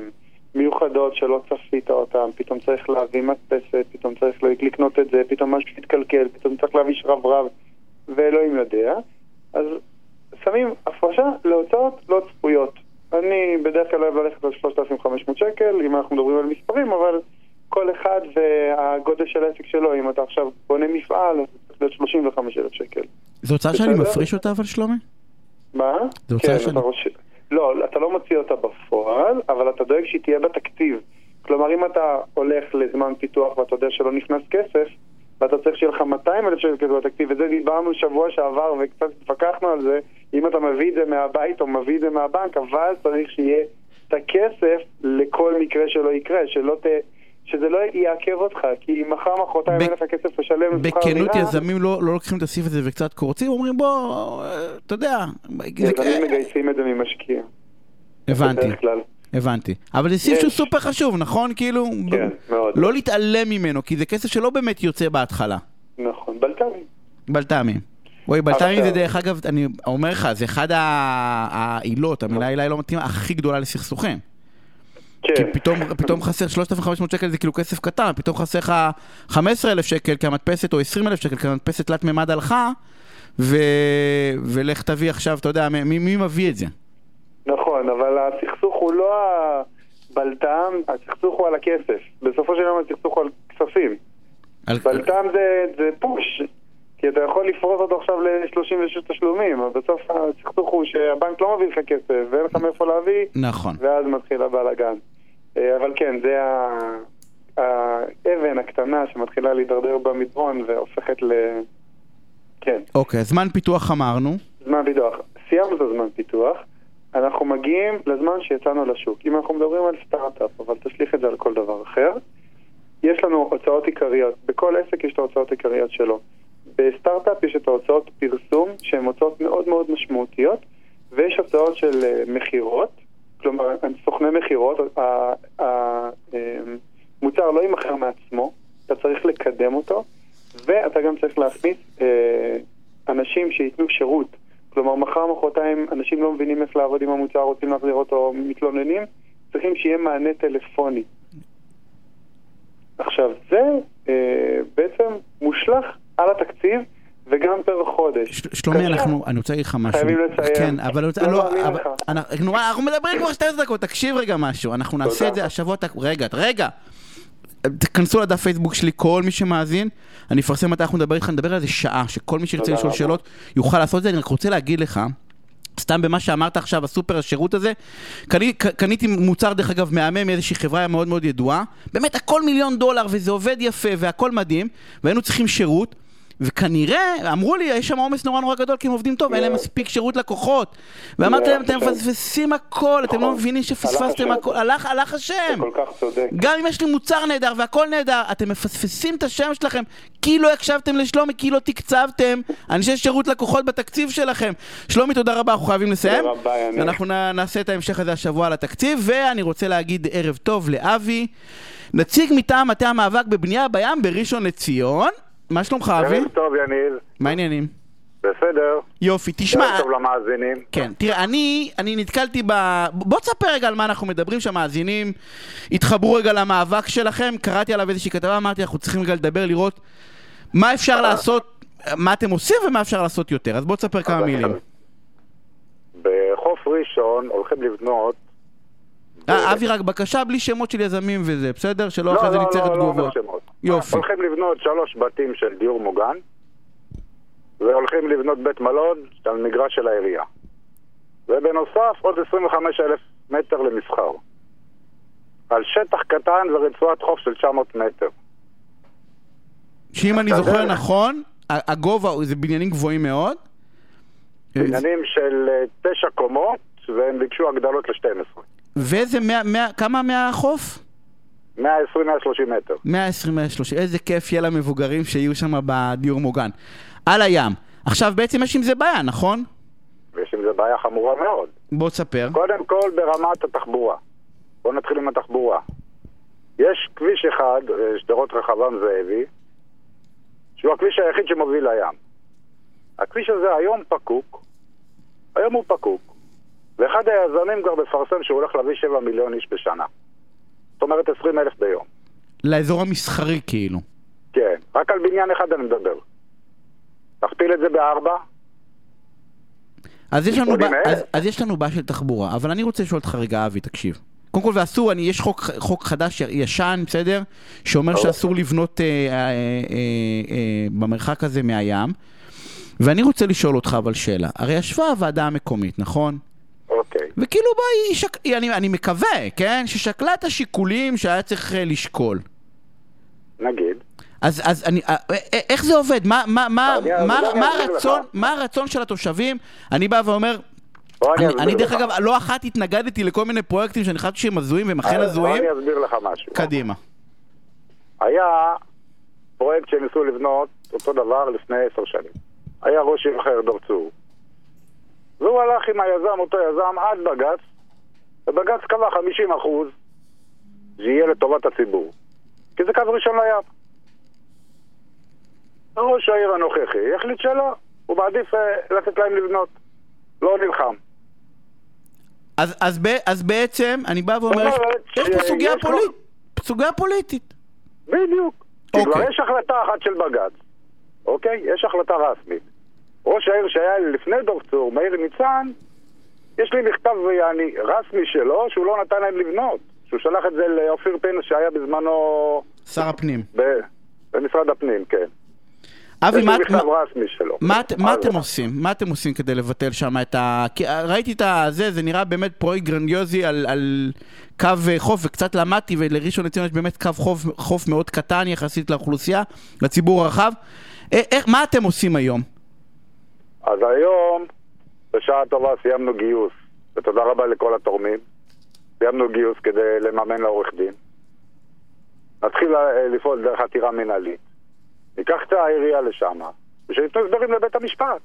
מיוחדות שלא צפית אותן, פתאום צריך להביא מדפסת, פתאום צריך לקנות את זה, פתאום משהו מתקלקל, פתאום צריך להביא שרברב, ואלוהים יודע. אז שמים הפרשה להוצאות לא צפויות. אני בדרך כלל אוהב ללכת על 3,500 שקל, אם אנחנו מדברים על מספרים, אבל כל אחד והגודל של העסק שלו, אם אתה עכשיו בונה מפעל, אז זה צריך להיות 35,000 שקל. זו הוצאה שאני. מפריש אותה אבל שלומי? מה? זו הוצאה כן, שאני- אתה רוש... לא, אתה לא מוציא אותה בפועל, אבל אתה דואג שהיא תהיה בתקציב. כלומר, אם אתה הולך לזמן פיתוח ואתה יודע שלא נכנס כסף, ואתה צריך שיהיה לך 200 אלף שקל בתקציב, וזה דיברנו שבוע שעבר וקצת התווכחנו על זה, אם אתה מביא את זה מהבית או מביא את זה מהבנק, אבל צריך שיהיה את הכסף לכל מקרה שלא יקרה, שלא ת... שזה לא יעכב אותך, כי אם מחר מחרתיים ב- אין לך כסף לשלם לשכר בכנות דירה, יזמים לא לא לוקחים את הסעיף הזה וקצת קורצים, אומרים בוא, אה, אתה יודע, זה- יזמים מגייסים את זה ממשקיע. הבנתי. הבנתי. אבל זה סעיף שהוא. סופר חשוב, נכון? כאילו, כן, מאוד. לא להתעלם ממנו, כי זה כסף שלא באמת יוצא בהתחלה. נכון, בלת"מים. בלת"מים. וואי, בלת"מים זה דרך אגב, אני אומר לך, זה אחד העילות, המילה עילה היא לא מתאימה, הכי גדולה לסכסוכים. כי כן. פתאום, פתאום חסר 3,500 שקל זה כאילו כסף קטן, פתאום חסר לך 15,000 שקל כי המדפסת, או 20,000 שקל כי המדפסת תלת מימד הלכה, ו... ולך תביא עכשיו, אתה יודע, מי, מי מביא את זה? נכון, אבל הסכסוך הוא לא הבלת"ם, הסכסוך הוא על הכסף. בסופו של יום הסכסוך הוא על כספים. על... בלת"ם זה, זה פוש, כי אתה יכול לפרוס אותו עכשיו ל-36 תשלומים, אבל בסוף הסכסוך הוא שהבנק לא מביא לך כסף ואין לך מאיפה להביא, נכון. ואז מתחיל הבלאגן. אה, אבל כן, זה ה- האבן הקטנה שמתחילה להידרדר במדרון והופכת ל... כן. אוקיי, זמן פיתוח אמרנו. זמן פיתוח. סיימנו את הזמן פיתוח, אנחנו מגיעים לזמן שיצאנו לשוק. אם אנחנו מדברים על סטארט-אפ, אבל תשליך את זה על כל דבר אחר, יש לנו הוצאות עיקריות. בכל עסק יש את ההוצאות העיקריות שלו. בסטארט-אפ יש את ההוצאות פרסום, שהן הוצאות מאוד מאוד משמעותיות, ויש הוצאות של אה, מכירות, כלומר, סוכני מכירות, ה- ה- אה, מוצר לא יימכר מעצמו, אתה צריך לקדם אותו, ואתה גם צריך להכניס אה, אנשים שייתנו שירות. כלומר, מחר מחרתיים אנשים לא מבינים איך לעבוד עם המוצר, רוצים להחזיר אותו, מתלוננים, צריכים שיהיה מענה טלפוני. עכשיו, זה אה, בעצם מושלך על התקציב וגם פר חודש. שלומי. אנחנו, אני רוצה להגיד לך משהו. חייבים לסיים. כן, אבל אני רוצה, לא לא. אנחנו, מדברים כבר 12 דקות, תקשיב רגע משהו. אנחנו נעשה. את זה השבוע, רגע, רגע. תכנסו לדף פייסבוק שלי, כל מי שמאזין, אני אפרסם מתי אנחנו נדבר איתך, נדבר על זה שעה, שכל מי שירצה לשאול. שאלות יוכל לעשות את זה. אני רק רוצה להגיד לך, סתם במה שאמרת עכשיו, הסופר השירות הזה, קני, ק- קניתי מוצר דרך אגב מהמם מאיזושהי חברה מאוד מאוד ידועה, באמת הכל מיליון דולר וזה עובד יפה והכל מדהים, והיינו צריכים שירות. וכנראה, אמרו לי, יש שם עומס נורא נורא גדול כי הם עובדים טוב, אין להם מספיק שירות לקוחות. ואמרתי זה להם, אתם. מפספסים הכל, אתם לא נכון. מבינים שפספסתם הכל. הלך, הלך השם. גם אם יש לי מוצר נהדר והכל נהדר, אתם מפספסים את השם שלכם כי לא הקשבתם לשלומי, כי לא תקצבתם אנשי שירות לקוחות בתקציב שלכם. שלומי, תודה רבה, אנחנו חייבים לסיים. רבה, יניב. אנחנו נעשה את ההמשך הזה השבוע על התקציב, ואני רוצה להגיד ערב טוב לאבי, נציג מטעם מטה המאבק בבנייה בים בראשון לציון. מה שלומך, אבי? ערב טוב, יניב. מה העניינים? בסדר. יופי, תשמע... ערב טוב למאזינים. כן, תראה, אני, אני נתקלתי ב... בוא תספר רגע על מה אנחנו מדברים, שהמאזינים יתחברו רגע למאבק שלכם. קראתי עליו איזושהי כתבה, אמרתי, אנחנו צריכים רגע לדבר, לראות מה אפשר לעשות, מה אתם עושים ומה אפשר לעשות יותר. אז בוא תספר כמה מילים. בחוף ראשון הולכים לבנות... אה, אבי, רק בקשה בלי שמות של יזמים וזה, בסדר? שלא לא, אחרי זה לא, נצטרך לא, תגובות. יופי. הולכים לבנות שלוש בתים של דיור מוגן, והולכים לבנות בית מלון על מגרש של העירייה. ובנוסף עוד 25 אלף מטר למסחר. על שטח קטן ורצועת חוף של 900 מטר. שאם אני זוכר. נכון, הגובה זה בניינים גבוהים מאוד. בניינים של אה, תשע קומות, והם ביקשו הגדלות ל-12. וזה 100, 100, כמה מהחוף? 120-130 מטר. 120, 130, איזה כיף יהיה למבוגרים שיהיו שם בדיור מוגן. על הים. עכשיו בעצם יש עם זה בעיה, נכון? ויש עם זה בעיה חמורה מאוד. בוא תספר. קודם כל ברמת התחבורה. בואו נתחיל עם התחבורה. יש כביש אחד, אה, שדרות רחבעם זאבי, שהוא הכביש היחיד שמוביל לים. הכביש הזה היום פקוק, היום הוא פקוק, ואחד היזמים כבר מפרסם שהוא הולך להביא 7 מיליון איש בשנה. זאת אומרת 20 אלף ביום. לאזור המסחרי כאילו. כן, רק על בניין אחד אני מדבר. תכפיל את זה בארבע, אז יש, לנו בע... אז, אז יש לנו בעיה של תחבורה, אבל אני רוצה לשאול אותך רגע, אבי, תקשיב. קודם כל, ואסור, אני, יש חוק, חוק חדש, ישן, בסדר? שאומר. שאסור לבנות אה, אה, אה, אה, במרחק הזה מהים. ואני רוצה לשאול אותך אבל שאלה. הרי ישבה הוועדה המקומית, נכון? וכאילו בוא, היא שק... אני, אני מקווה, כן? ששקלה את השיקולים שהיה צריך אה, לשקול. נגיד. אז, אז אני, אה, אה, איך זה עובד? מה, מה, מה, אני- מה, אני מה. הרצון, מה הרצון של התושבים? אני בא ואומר, אני אני, דרך. אגב, לא אחת התנגדתי לכל מיני פרויקטים שאני חשבתי שהם הזויים והם אכן הזויים. אני אסביר לך משהו. קדימה. היה פרויקט שניסו לבנות אותו דבר לפני עשר שנים. היה ראש עיר אחר, דור צור. והוא הלך עם היזם, אותו יזם, עד בג"ץ, ובג"ץ קבע 50 אחוז שיהיה לטובת הציבור. כי זה קו ראשון לים. ראש העיר הנוכחי החליט שלא, הוא מעדיף אה, לתת להם לבנות. לא נלחם. אז, אז, ב, אז בעצם, אני בא ואומר, יש, אומרת יש פה שיש סוגיה לו- פוליטית. סוגיה פוליטית. בדיוק. אוקיי. כבר יש החלטה אחת של בג"ץ, אוקיי? יש החלטה רשמית. ראש העיר שהיה לפני דור צור, מאיר ניצן, יש לי מכתב יעני רשמי שלו, שהוא לא נתן להם לבנות. שהוא שלח את זה לאופיר פינס שהיה בזמנו שר הפנים. ב- במשרד הפנים, כן. אבי, מה, מה. מה, מה אתם עושים? מה אתם עושים כדי לבטל שם את ה... כי אה, ראיתי את הזה, זה נראה באמת פרויקט גרנדיוזי על, על קו אה, חוף, וקצת למדתי, ולראשון לציון יש באמת קו חוף, חוף מאוד קטן יחסית לאוכלוסייה, לציבור הרחב. אה, איך, מה אתם עושים היום? אז היום, בשעה טובה, סיימנו גיוס. ותודה רבה לכל התורמים. סיימנו גיוס כדי לממן לעורך דין. נתחיל אה, לפעול דרך עתירה מנהלית. ניקח את העירייה לשם, ושייתנו הסברים לבית המשפט.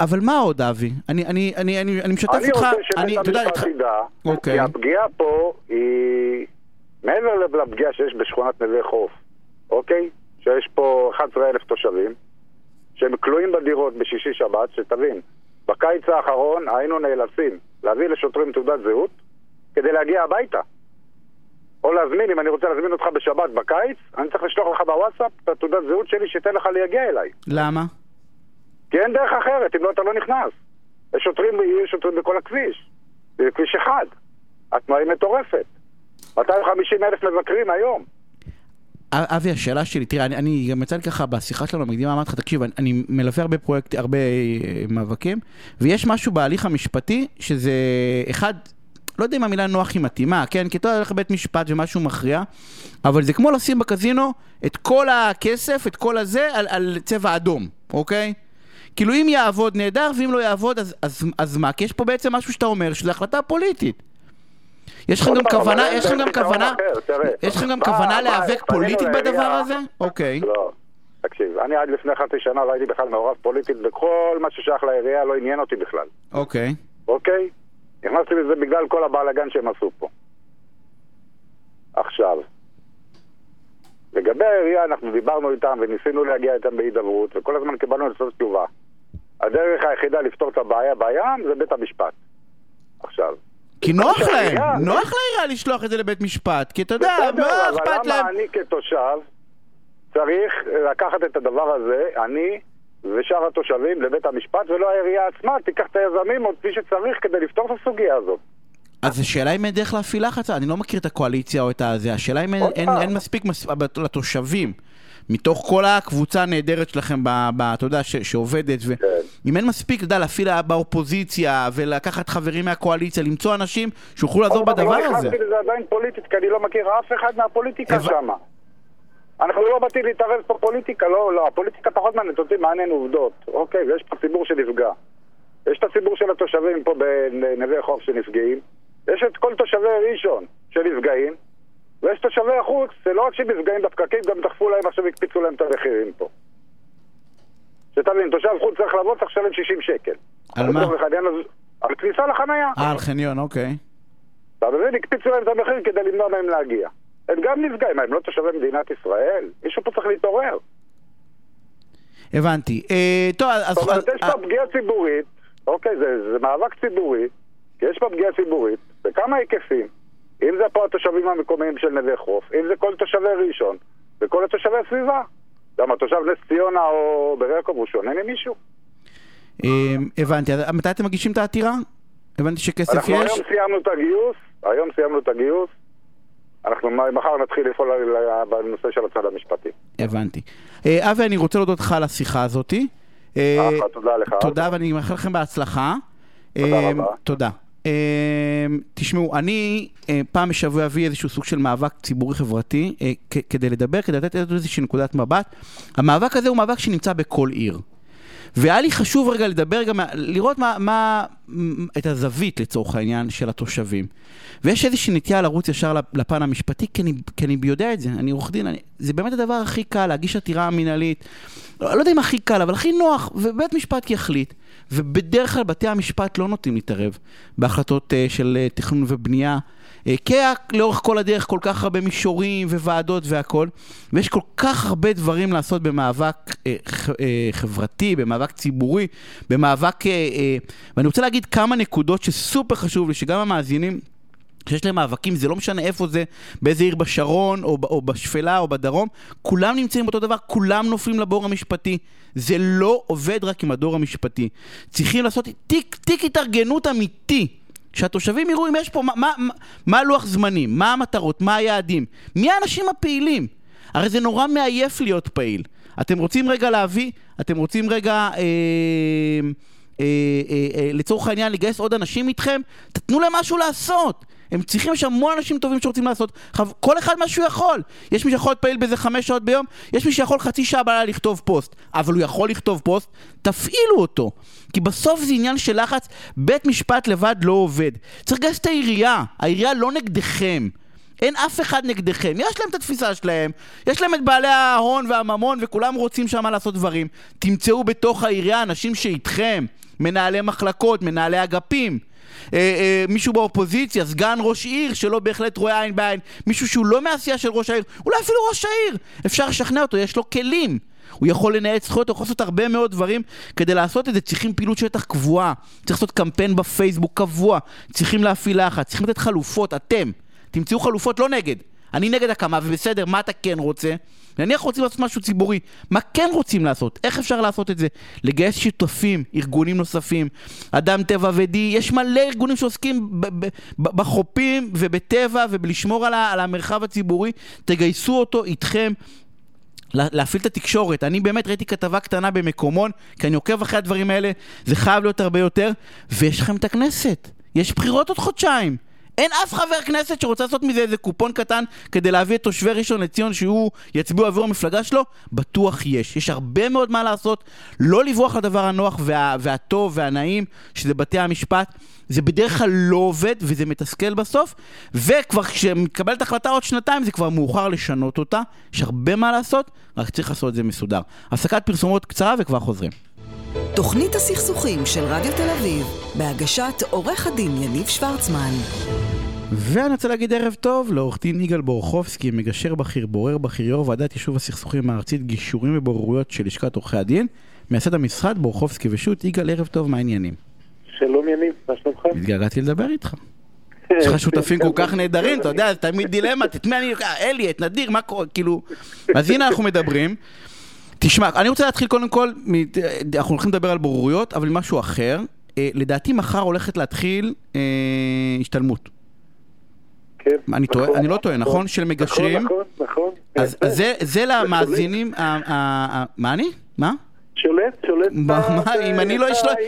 אבל מה עוד, אבי? אני, אני, אני, אני, אני משתף אני אותך... רוצה אני, שבית אתה יודע, המשפט ידע, אוקיי. כי הפגיעה פה היא מעבר לפגיעה שיש בשכונת נווה חוף, אוקיי? שיש פה 11,000 תושבים, שהם כלואים בדירות בשישי שבת, שתבין, בקיץ האחרון היינו נאלצים להביא לשוטרים תעודת זהות כדי להגיע הביתה. או להזמין, אם אני רוצה להזמין אותך בשבת בקיץ, אני צריך לשלוח לך בוואטסאפ את התעודת זהות שלי שייתן לך להגיע אליי. למה? כי אין דרך אחרת, אם לא אתה לא נכנס. יש שוטרים, יהיו שוטרים בכל הכביש. זה כביש אחד. התנועה היא מטורפת. 250 אלף מבקרים היום. אבי, השאלה שלי, תראה, אני, אני גם יצא לי ככה בשיחה שלנו המקדימה, אמרתי לך, תקשיב, אני, אני מלווה הרבה פרויקטים, הרבה אה, מאבקים, ויש משהו בהליך המשפטי שזה, אחד, לא יודע אם המילה נוח היא מתאימה, כן? כי אתה הולך לבית משפט ומשהו מכריע, אבל זה כמו לשים בקזינו את כל הכסף, את כל הזה, על, על צבע אדום, אוקיי? כאילו אם יעבוד נהדר, ואם לא יעבוד, אז, אז, אז מה? כי יש פה בעצם משהו שאתה אומר, שזו החלטה פוליטית. יש לכם גם פעם, כוונה, יש לכם גם כוונה. יש לכם גם כוונה להיאבק פוליטית בדבר הזה? אוקיי. לא. תקשיב, אני עד לפני חצי שנה לא הייתי בכלל מעורב פוליטית בכל מה ששייך לעירייה, לא עניין אותי בכלל. אוקיי. אוקיי? נכנסתי לזה בגלל כל הבלאגן שהם עשו פה. עכשיו, לגבי העירייה, אנחנו דיברנו איתם וניסינו להגיע איתם בהידברות, וכל הזמן קיבלנו לצאת תשובה. הדרך היחידה לפתור את הבעיה בים זה בית המשפט. עכשיו, כי נוח להם, נוח לעירייה לשלוח את זה לבית משפט, כי אתה יודע, מה אבל אכפת להם? למה אני כתושב צריך לקחת את הדבר הזה, אני ושאר התושבים, לבית המשפט, ולא העירייה עצמה תיקח את היזמים עוד כפי שצריך כדי לפתור את הסוגיה הזאת. אז השאלה אם אין דרך להפעיל לחץ, אני לא מכיר את הקואליציה או את הזה, השאלה אם אין- מספיק מס- לתושבים מתוך כל הקבוצה הנהדרת שלכם, אתה יודע, שעובדת, כן. ואם אין מספיק, אתה יודע, להפעיל באופוזיציה, ולקחת חברים מהקואליציה, למצוא אנשים שיוכלו לעזור בדבר לא הזה. נכנסתי לזה עדיין פוליטית, כי אני לא מכיר אף אחד מהפוליטיקה שם. אנחנו לא באתי להתערב פה פוליטיקה, לא, לא, הפוליטיקה פחות מעניינת אותי, מעניין עובדות. אוקיי, ויש פה ציבור שנפגע. יש את הציבור של התושבים פה בנווה חוף שנפגעים. יש את כל תושבי ראשון שנפגעים. ויש תושבי החוץ, זה לא רק שנפגעים בפקקים, גם דחפו להם עכשיו, הקפיצו להם את המחירים פה. שתבין, תושב חוץ צריך לבוא, צריך לשלם 60 שקל. על מה? על כניסה לחנייה. אה, על חניון, אוקיי. אתה מבין? הקפיצו להם את המחיר כדי למנוע מהם להגיע. הם גם נפגעים, הם לא תושבי מדינת ישראל? מישהו פה צריך להתעורר. הבנתי. אה, טוב, אז... זאת אומרת, יש פה פגיעה ציבורית, אוקיי, זה, זה מאבק ציבורי, כי יש פה פגיעה ציבורית, בכמה היקפים. אם זה פה התושבים המקומיים של נווה חוף, אם זה כל תושבי ראשון, וכל התושבי הסביבה. גם התושב נס ציונה או יעקב הוא שונה ממישהו. אה, הבנתי. מתי אתם מגישים את העתירה? הבנתי שכסף אנחנו יש? היום סיימנו את הגיוס, היום סיימנו את הגיוס. אנחנו מחר נתחיל לפעול בנושא של הצד המשפטי. הבנתי. אה, אבי, אני רוצה להודות לך על השיחה הזאתי. אה, אחלה, תודה לך. תודה, ואני מאחל לכם בהצלחה. תודה אה, רבה. תודה. אה, תשמעו, אני אה, פעם בשבוע אביא איזשהו סוג של מאבק ציבורי חברתי אה, כדי לדבר, כדי לתת איזושהי נקודת מבט. המאבק הזה הוא מאבק שנמצא בכל עיר. והיה לי חשוב רגע לדבר גם, לראות מה, מה, את הזווית לצורך העניין של התושבים. ויש איזושהי נטייה לרוץ ישר לפ- לפן המשפטי, כי אני, כי אני יודע את זה, אני עורך דין, אני, זה באמת הדבר הכי קל, להגיש עתירה מינהלית. לא, לא יודע אם הכי קל, אבל הכי נוח, ובית משפט יחליט. ובדרך כלל בתי המשפט לא נוטים להתערב בהחלטות uh, של uh, תכנון ובנייה. אה, כי לאורך כל הדרך כל כך הרבה מישורים וועדות והכל, ויש כל כך הרבה דברים לעשות במאבק אה, ח, אה, חברתי, במאבק ציבורי, במאבק... אה, אה, ואני רוצה להגיד כמה נקודות שסופר חשוב לי, שגם המאזינים... שיש להם מאבקים, זה לא משנה איפה זה, באיזה עיר בשרון, או, או בשפלה, או בדרום, כולם נמצאים באותו דבר, כולם נופלים לבור המשפטי. זה לא עובד רק עם הדור המשפטי. צריכים לעשות תיק, תיק התארגנות אמיתי. שהתושבים יראו אם יש פה, מה, מה, מה לוח זמנים, מה המטרות, מה היעדים, מי האנשים הפעילים. הרי זה נורא מעייף להיות פעיל. אתם רוצים רגע להביא, אתם רוצים רגע, אה, אה, אה, אה, לצורך העניין, לגייס עוד אנשים איתכם, תתנו להם משהו לעשות. הם צריכים, יש המון אנשים טובים שרוצים לעשות. כל אחד מה שהוא יכול. יש מי שיכול להיות פעיל באיזה חמש שעות ביום, יש מי שיכול חצי שעה בלילה לכתוב פוסט. אבל הוא יכול לכתוב פוסט, תפעילו אותו. כי בסוף זה עניין של לחץ, בית משפט לבד לא עובד. צריך לגייס את העירייה, העירייה לא נגדכם. אין אף אחד נגדכם, יש להם את התפיסה שלהם, יש להם את בעלי ההון והממון וכולם רוצים שם לעשות דברים. תמצאו בתוך העירייה אנשים שאיתכם, מנהלי מחלקות, מנהלי אגפים. אה, אה, מישהו באופוזיציה, סגן ראש עיר שלא בהחלט רואה עין בעין, מישהו שהוא לא מעשייה של ראש העיר, אולי אפילו ראש העיר, אפשר לשכנע אותו, יש לו כלים. הוא יכול לנהל זכויות, הוא יכול לעשות הרבה מאוד דברים כדי לעשות את זה. צריכים פעילות שטח קבועה, צריך לעשות קמפיין בפייסבוק קבוע, צריכים להפעיל לחץ, צריכים לתת חלופות, אתם. תמצאו חלופות, לא נגד. אני נגד הקמה, ובסדר, מה אתה כן רוצה? נניח רוצים לעשות משהו ציבורי, מה כן רוצים לעשות? איך אפשר לעשות את זה? לגייס שותפים, ארגונים נוספים, אדם טבע ודי, יש מלא ארגונים שעוסקים בחופים ובטבע ובלשמור על, על המרחב הציבורי, תגייסו אותו איתכם. לה- להפעיל את התקשורת. אני באמת ראיתי כתבה קטנה במקומון, כי אני עוקב אחרי הדברים האלה, זה חייב להיות הרבה יותר, ויש לכם את הכנסת. יש בחירות עוד חודשיים. אין אף חבר כנסת שרוצה לעשות מזה איזה קופון קטן כדי להביא את תושבי ראשון לציון שהוא יצביעו עבור המפלגה שלו? בטוח יש. יש הרבה מאוד מה לעשות. לא לברוח לדבר הנוח וה, והטוב והנעים, שזה בתי המשפט. זה בדרך כלל לא עובד וזה מתסכל בסוף, וכבר כשמתקבלת החלטה עוד שנתיים זה כבר מאוחר לשנות אותה. יש הרבה מה לעשות, רק צריך לעשות את זה מסודר. הפסקת פרסומות קצרה וכבר חוזרים. תוכנית הסכסוכים של רדיו תל אביב, בהגשת עורך הדין יניב שוורצמן. ואני רוצה להגיד ערב טוב לעורך דין יגאל בורחובסקי, מגשר בכיר, בורר בכיר, יו"ר ועדת יישוב הסכסוכים הארצית, גישורים ובוררויות של לשכת עורכי הדין, מייסד המשרד בורחובסקי ושות', יגאל ערב טוב, מה העניינים? שלום יניב, מה שלומך? התגעגעתי לדבר איתך. יש לך שותפים כל כך נהדרים, אתה יודע, תמיד דילמה, את מי אני... אה, אלי, את נדיר, מה קורה, כאילו... אז הנה אנחנו מדברים. תשמע, אני רוצה להתחיל קודם כל, אנחנו הולכים לדבר על בוררויות, אבל משהו אחר. אה, לדעתי מחר הולכת להתחיל אה, השתלמות. כן. אני טועה- נכון, אני לא טועה, נכון? של מגשרים. נכון, נכון, נכון. אז אז זה- זה למאזינים, מה אני? מה? שולט, שולט מה- אם אני לא אשלוט-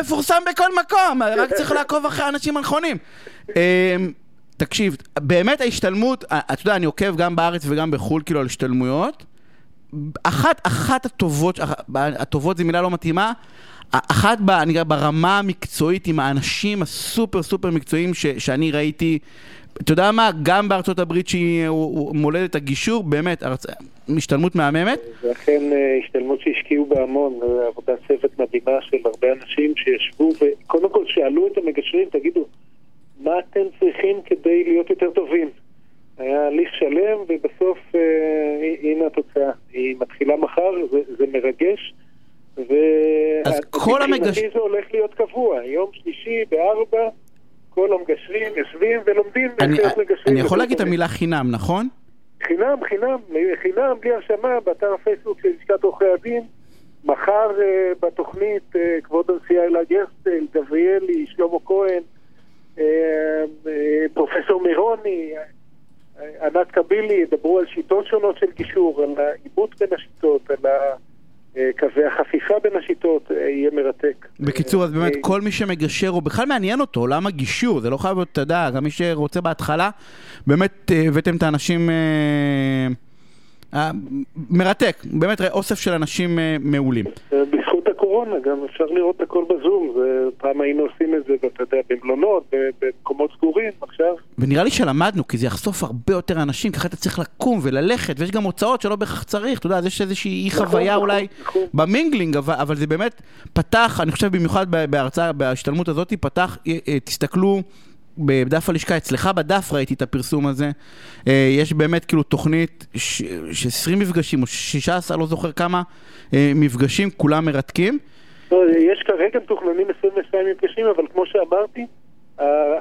מפורסם בכל מקום, רק צריך לעקוב אחרי האנשים הנכונים. אמ, תקשיב, באמת ההשתלמות, אתה יודע, אני עוקב גם בארץ וגם בחו"ל, כאילו, על השתלמויות. אחת, אחת הטובות, הטובות זו מילה לא מתאימה, אחת ברמה המקצועית עם האנשים הסופר סופר מקצועיים ש, שאני ראיתי, אתה יודע מה, גם בארצות הברית שהיא מולדת הגישור, באמת, ארצ... השתלמות מהממת. ואכן אה, השתלמות שהשקיעו בה המון, אה, עבודת צוות מדהימה של הרבה אנשים שישבו וקודם כל שאלו את המגשרים, תגידו, מה אתם צריכים כדי להיות יותר טובים? היה הליך שלם ובסוף אה, הנה התוצאה. היא מתחילה מחר, זה, זה מרגש. אז כל המגש- ומבחינתי זה הולך להיות קבוע, יום שלישי בארבע, כל המגשרים יושבים ולומדים איך אני, להיות מגשרים. אני יכול להגיד את. המילה חינם, נכון? חינם, חינם, חינם, בלי הרשמה, באתר הפייסבוק של לשכת עורכי הדין. מחר אה, בתוכנית אה, כבוד הנשיאה אלה גרסטל, גבריאלי, שלמה כהן, אה, אה, פרופסור מירוני, אה, ענת קבילי, ידברו על שיטות שונות של גישור, על העימות בין השיטות, על ה- אה, קווי החפיפה בין השיטות, אה, יהיה מרתק. בקיצור, אז באמת אה, כל מי שמגשר, או בכלל מעניין אותו, עולם הגישור, זה לא חייב להיות, אתה יודע, גם מי שרוצה בהתחלה, באמת אה, הבאתם את האנשים... אה, מרתק, באמת אוסף של אנשים אה, מעולים. אה, בזכות הקורונה גם אפשר לראות הכל בזום, פעם היינו עושים את זה, אתה יודע, במלונות, במקומות סגורים, עכשיו ונראה לי שלמדנו, כי זה יחשוף הרבה יותר אנשים, ככה אתה צריך לקום וללכת, ויש גם הוצאות שלא בהכרח צריך, אתה יודע, אז יש איזושהי אי נכון, חוויה נכון, אולי נכון. במינגלינג, אבל, זה באמת פתח, אני חושב במיוחד בהרצאה, בהשתלמות הזאת, פתח, תסתכלו בדף הלשכה, אצלך בדף ראיתי את הפרסום הזה, אה, יש באמת כאילו תוכנית ש- ש- 20 מפגשים, או 16, לא זוכר כמה, אה, מפגשים, כולם מרתקים. לא, יש כרגע מתוכננים 22 מפגשים, אבל כמו שאמרתי,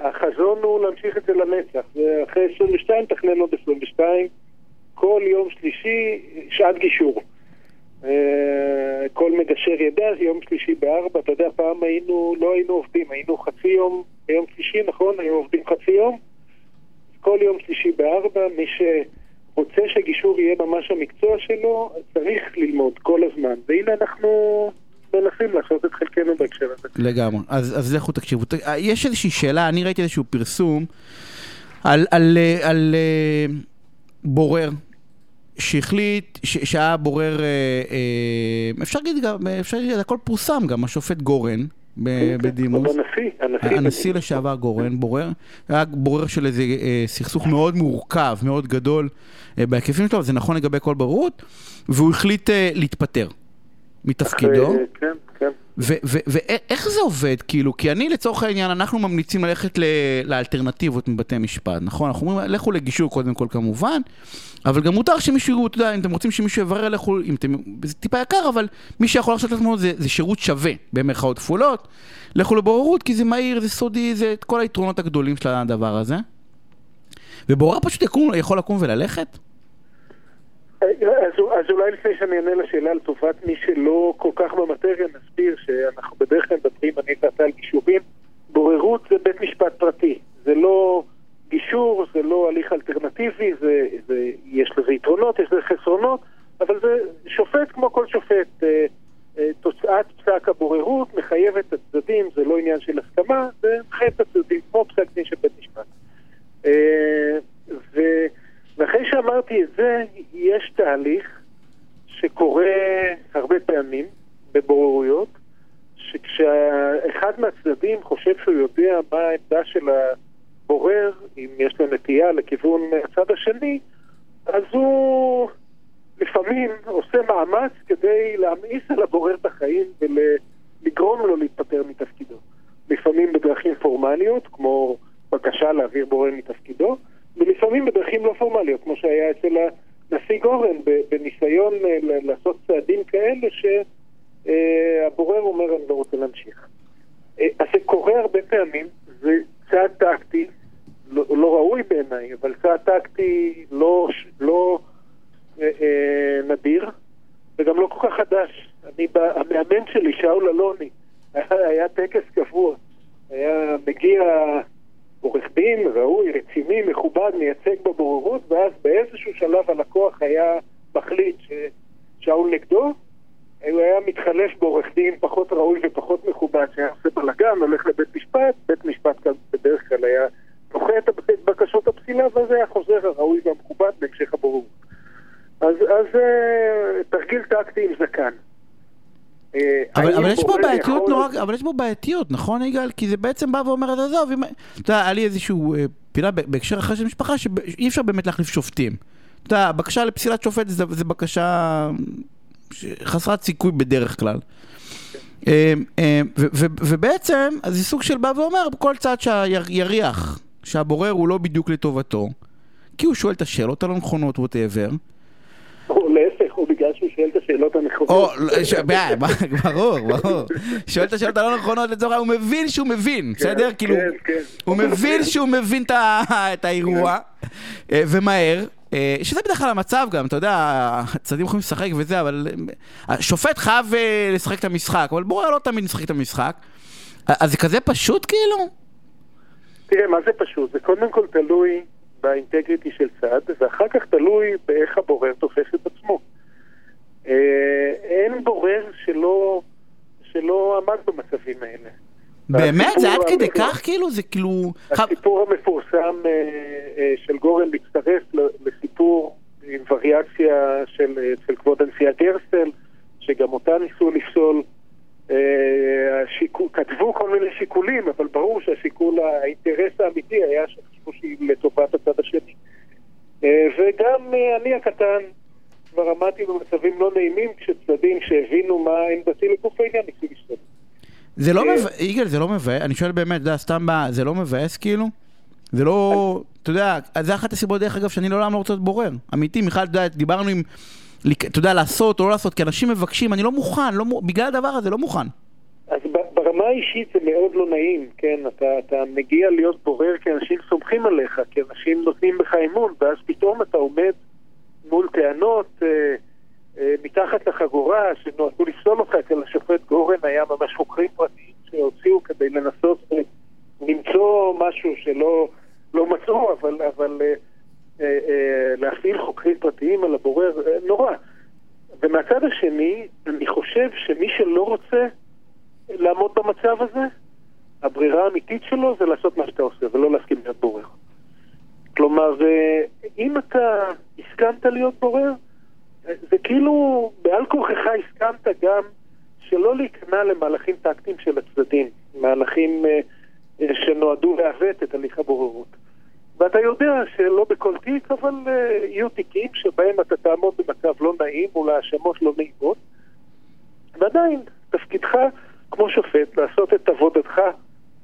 החזון הוא להמשיך את זה לנצח. ואחרי 22 תכנן עוד 22, כל יום שלישי שעת גישור. אה, כל מגשר ידע, יום שלישי בארבע, אתה יודע, פעם היינו, לא היינו עובדים, היינו חצי יום ביום שלישי, נכון? היינו עובדים חצי יום. כל יום שלישי בארבע, מי שרוצה שגישור יהיה ממש המקצוע שלו, צריך ללמוד כל הזמן. והנה אנחנו מנסים לעשות את חלקנו בהקשר הזה. לגמרי. אז, אז לכו תקשיבו. אה, יש איזושהי שאלה, אני ראיתי איזשהו פרסום על, על, אה, על אה, בורר שהחליט, ש, שהיה בורר, אה, אה, אפשר להגיד גם, אפשר להגיד, הכל פורסם גם, השופט גורן ב- בדימוס. אבל הנשיא, הנשיא. הנשיא לשעבר גורן, בורר, היה בורר של איזה אה, סכסוך מאוד מורכב, מאוד גדול בהיקפים שלו, זה נכון לגבי כל בוררות, והוא החליט להתפטר מתפקידו. כן, כן. ואיך זה עובד, כאילו? כי אני לצורך העניין, אנחנו ממליצים ללכת לאלטרנטיבות מבתי משפט, נכון? אנחנו אומרים, לכו לגישור קודם כל כמובן, אבל גם מותר שמישהו, אתה יודע, אם אתם רוצים שמישהו יברר, לכו, אם אתם, זה טיפה יקר, אבל מי שיכול לחשוב לעצמו זה, זה שירות שווה, במרכאות כפולות, לכו לבוררות, כי זה מהיר, זה סודי, זה את כל היתרונות הגדולים של הדבר הזה. ובורר פשוט יקום, יכול לקום וללכת? אז, אז אולי לפני שאני אענה לשאלה לטובת מי שלא כל כך במטריה, נסביר שאנחנו בדרך כלל מדברים, אני ואתה על גישורים. בוררות זה בית משפט פרטי. זה לא גישור, זה לא הליך אלטרנטיבי, זה, זה, יש לזה יתרונות, יש לזה חסרונות, אבל זה שופט כמו כל שופט. אה, אה, תוצאת פסק הבוררות מחייבת את הצדדים, זה לא עניין של הסכמה, זה מחייב את הצדדים, כמו פסק דין של בית משפט. אה, ו... ואחרי שאמרתי את זה, יש תהליך שקורה הרבה פעמים בבוררויות, שכשאחד מהצדדים חושב שהוא יודע מה העמדה של הבורר, אם יש לו נטייה לכיוון הצד השני, אז הוא לפעמים עושה מאמץ כדי להמאיס על הבורר את החיים ולגרום לו להתפטר מתפקידו. לפעמים בדרכים פורמליות, כמו בקשה להעביר בורר מתפקידו, ולפעמים בדרכים לא פורמליות, כמו שהיה אצל הנשיא גורן, בניסיון אה, לעשות צעדים כאלה שהבורר אומר, אני לא רוצה להמשיך. אה, אז זה קורה הרבה פעמים, זה צעד טקטי, לא, לא ראוי בעיניי, אבל צעד טקטי לא, לא אה, אה, נדיר, וגם לא כל כך חדש. אני, המאמן שלי, שאול אלוני, היה טקס קבוע, היה מגיע... עורך דין ראוי, רציני, מכובד, מייצג בבוררות, ואז באיזשהו שלב הלקוח היה מחליט ששאול נגדו, הוא היה מתחלף בעורך דין פחות ראוי ופחות מכובד, שהיה עושה בלאגן, הולך לבית משפט, בית משפט בדרך כלל היה דוחה את בקשות הפסילה, ואז היה חוזר הראוי והמכובד בהמשך הבוררות. אז, אז אה, תרגיל טקטי עם זקן. אה, אבל, אבל יש פה בעייתיות יכול... נורא, אבל יש פה בעייתיות, נכון יגאל? כי זה בעצם בא ואומר, עזוב, אם... אתה יודע, היה לי איזשהו אה, פינה בהקשר אחר של משפחה, שאי אפשר באמת להחליף שופטים. אתה יודע, בקשה לפסילת שופט זה, זה בקשה חסרת סיכוי בדרך כלל. אה, ובעצם, אז זה סוג של בא ואומר, כל צד שיריח שהבורר הוא לא בדיוק לטובתו, כי הוא שואל את השאלות הלא נכונות, ווטאבר. בגלל שהוא שואל את השאלות הנכונות. או, ברור, ברור. שואל את השאלות הלא נכונות לצורך הוא מבין שהוא מבין, כן, בסדר? כאילו, כן, כן. הוא מבין שהוא מבין את האירוע, אה, ומהר. אה, שזה בדרך כלל המצב גם, אתה יודע, הצדדים יכולים לשחק וזה, אבל אה, השופט חייב לשחק את המשחק, אבל בורר לא תמיד משחק את המשחק. אז זה כזה פשוט כאילו? תראה, מה זה פשוט? זה קודם כל תלוי באינטגריטי של צד, ואחר כך תלוי באיך הבורר תופס את עצמו. אה, אין בורר שלא, שלא עמד במצבים האלה. באמת? זה עד כדי כך כאילו? זה כאילו... הסיפור המפורסם אה, אה, של גורן מצטרף לסיפור עם וריאציה של, של כבוד הנשיאה גרסטל, שגם אותה ניסו לפסול. השיקול, כתבו כל מיני שיקולים, אבל ברור שהשיקול, האינטרס האמיתי היה שחשבו שהיא לטובת הצד השני. וגם אני הקטן כבר עמדתי במצבים לא נעימים כשצדדים שהבינו מה עמדתי לגוף העניין ניסו להשתתף. זה לא מבאס, יגאל, זה לא מבאס, אני שואל באמת, אתה יודע, סתם, זה לא מבאס כאילו? זה לא, אתה יודע, זה אחת הסיבות דרך אגב שאני לעולם לא רוצה להיות בורר. אמיתי, מיכל, אתה יודע, דיברנו עם, אתה יודע, לעשות או לא לעשות, כי אנשים מבקשים, אני לא מוכן, לא, בגלל הדבר הזה, לא מוכן. אז ברמה האישית זה מאוד לא נעים, כן? אתה, אתה מגיע להיות בורר כי אנשים סומכים עליך, כי אנשים נותנים בך אמון, ואז פתאום אתה עומד מול טענות אה, אה, מתחת לחגורה שנועדו לפסול אותך אצל השופט גורן היה ממש חוקרים פרטיים שהוציאו כדי לנסות אה, למצוא משהו שלא לא מצאו, אבל, אבל אה, אה, אה, להפעיל חוקרים פרטיים על הבורר, אה, נורא. ומהצד השני, אני חושב שמי שלא רוצה לעמוד במצב הזה, הברירה האמיתית שלו זה לעשות מה שאתה עושה ולא להסכים להיות בורר. כלומר, אה, אם אתה הסכמת להיות בורר, זה כאילו בעל כורחך הסכמת גם שלא להיכנע למהלכים טקטיים של הצדדים, מהלכים אה, אה, שנועדו לעוות את הליך הבוררות. ואתה יודע שלא בכל תיק, אבל יהיו תיקים שבהם אתה תעמוד במצב לא נעים מול האשמות לא נעימות, ועדיין, תפקידך כמו שופט לעשות את עבודתך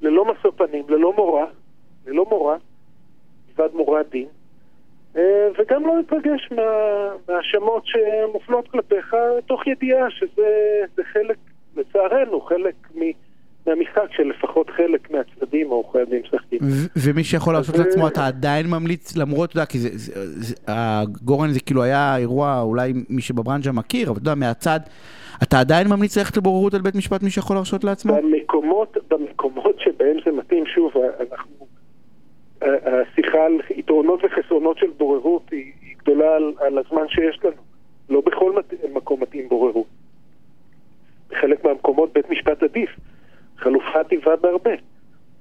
ללא משוא פנים, ללא מורא, ללא מורא, מלבד מורת דין, אה, וגם לא להתרגש מהאשמות שמופנות כלפיך, תוך ידיעה שזה חלק, לצערנו, חלק מהמשחק של לפחות חלק מהצדדים או עורכי הדין משחקים. ומי שיכול לעשות לעצמו, אתה עדיין ממליץ, למרות, אתה יודע, כי הגורן זה כאילו היה אירוע, אולי מי שבברנז'ה מכיר, אבל אתה יודע, מהצד, אתה עדיין ממליץ ללכת לבוררות על בית משפט, מי שיכול להרשות לעצמו? במקומות, במקומות שבהם זה מתאים, שוב, אנחנו השיחה על יתרונות וחסרונות של בוררות היא, גדולה על, על הזמן שיש לנו. לא בכל מת, מקום מתאים בוררות. בחלק מהמקומות בית משפט עדיף. חלופה טבעה בהרבה.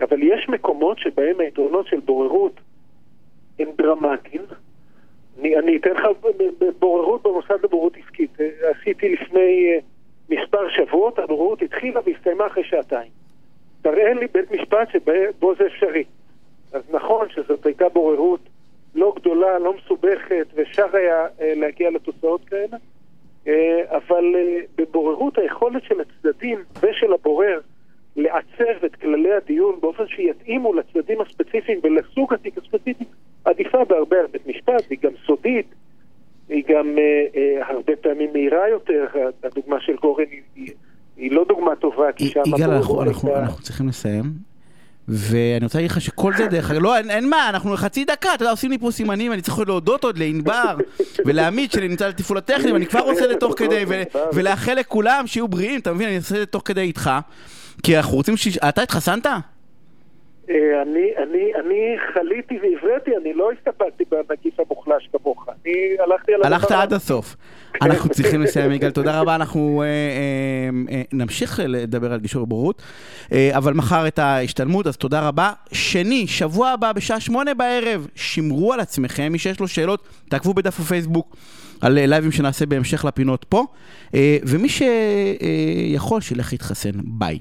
אבל יש מקומות שבהם היתרונות של בוררות הם דרמטיים. אני, אני אתן לך בוררות במוסד לבוררות עסקית. עשיתי לפני אה, מספר שבועות, הבוררות התחילה והסתיימה אחרי שעתיים. תראה לי בית משפט שבו זה אפשרי. אז נכון שזאת הייתה בוררות לא גדולה, לא מסובכת, ואפשר היה אה, להגיע לתוצאות כאלה, אה, אבל אה, בבוררות היכולת של הצדדים ושל הבורר לעצב את כללי הדיון באופן שיתאימו לצדדים הספציפיים ולסוג התיק הספציפי עדיפה בהרבה על בית משפט, היא גם סודית, היא גם אה, אה, הרבה פעמים מהירה יותר, הדוגמה של גורן היא, היא, היא לא דוגמה טובה, כי שם... יגאל, אנחנו, אנחנו, אנחנו צריכים לסיים. ואני רוצה להגיד לך שכל זה דרך אגב, לא, אין, אין מה, אנחנו חצי דקה, אתה יודע, עושים לי פה סימנים, אני צריך להודות עוד לענבר ולעמית שנמצא לתפעול הטכני, ואני כבר עושה את זה תוך כדי, ולאחל לכולם שיהיו בריאים, אתה מבין, אני עושה את זה תוך כדי איתך, כי אנחנו רוצים ש... אתה התחסנת? אה, אני, אני, אני חליתי והבראתי, אני לא הסתפקתי בנגיף המוחלש כמוך. אני הלכתי על. הלכת עד הסוף. אנחנו צריכים לסיים, יגאל, תודה רבה. אנחנו אה, אה, אה, נמשיך לדבר על גישור בורות, אה, אבל מחר את ההשתלמות, אז תודה רבה. שני, שבוע הבא בשעה שמונה בערב, שמרו על עצמכם, מי שיש לו שאלות, תעקבו בדף הפייסבוק. על אה, לייבים שנעשה בהמשך לפינות פה, אה, ומי שיכול, שילך להתחסן. ביי.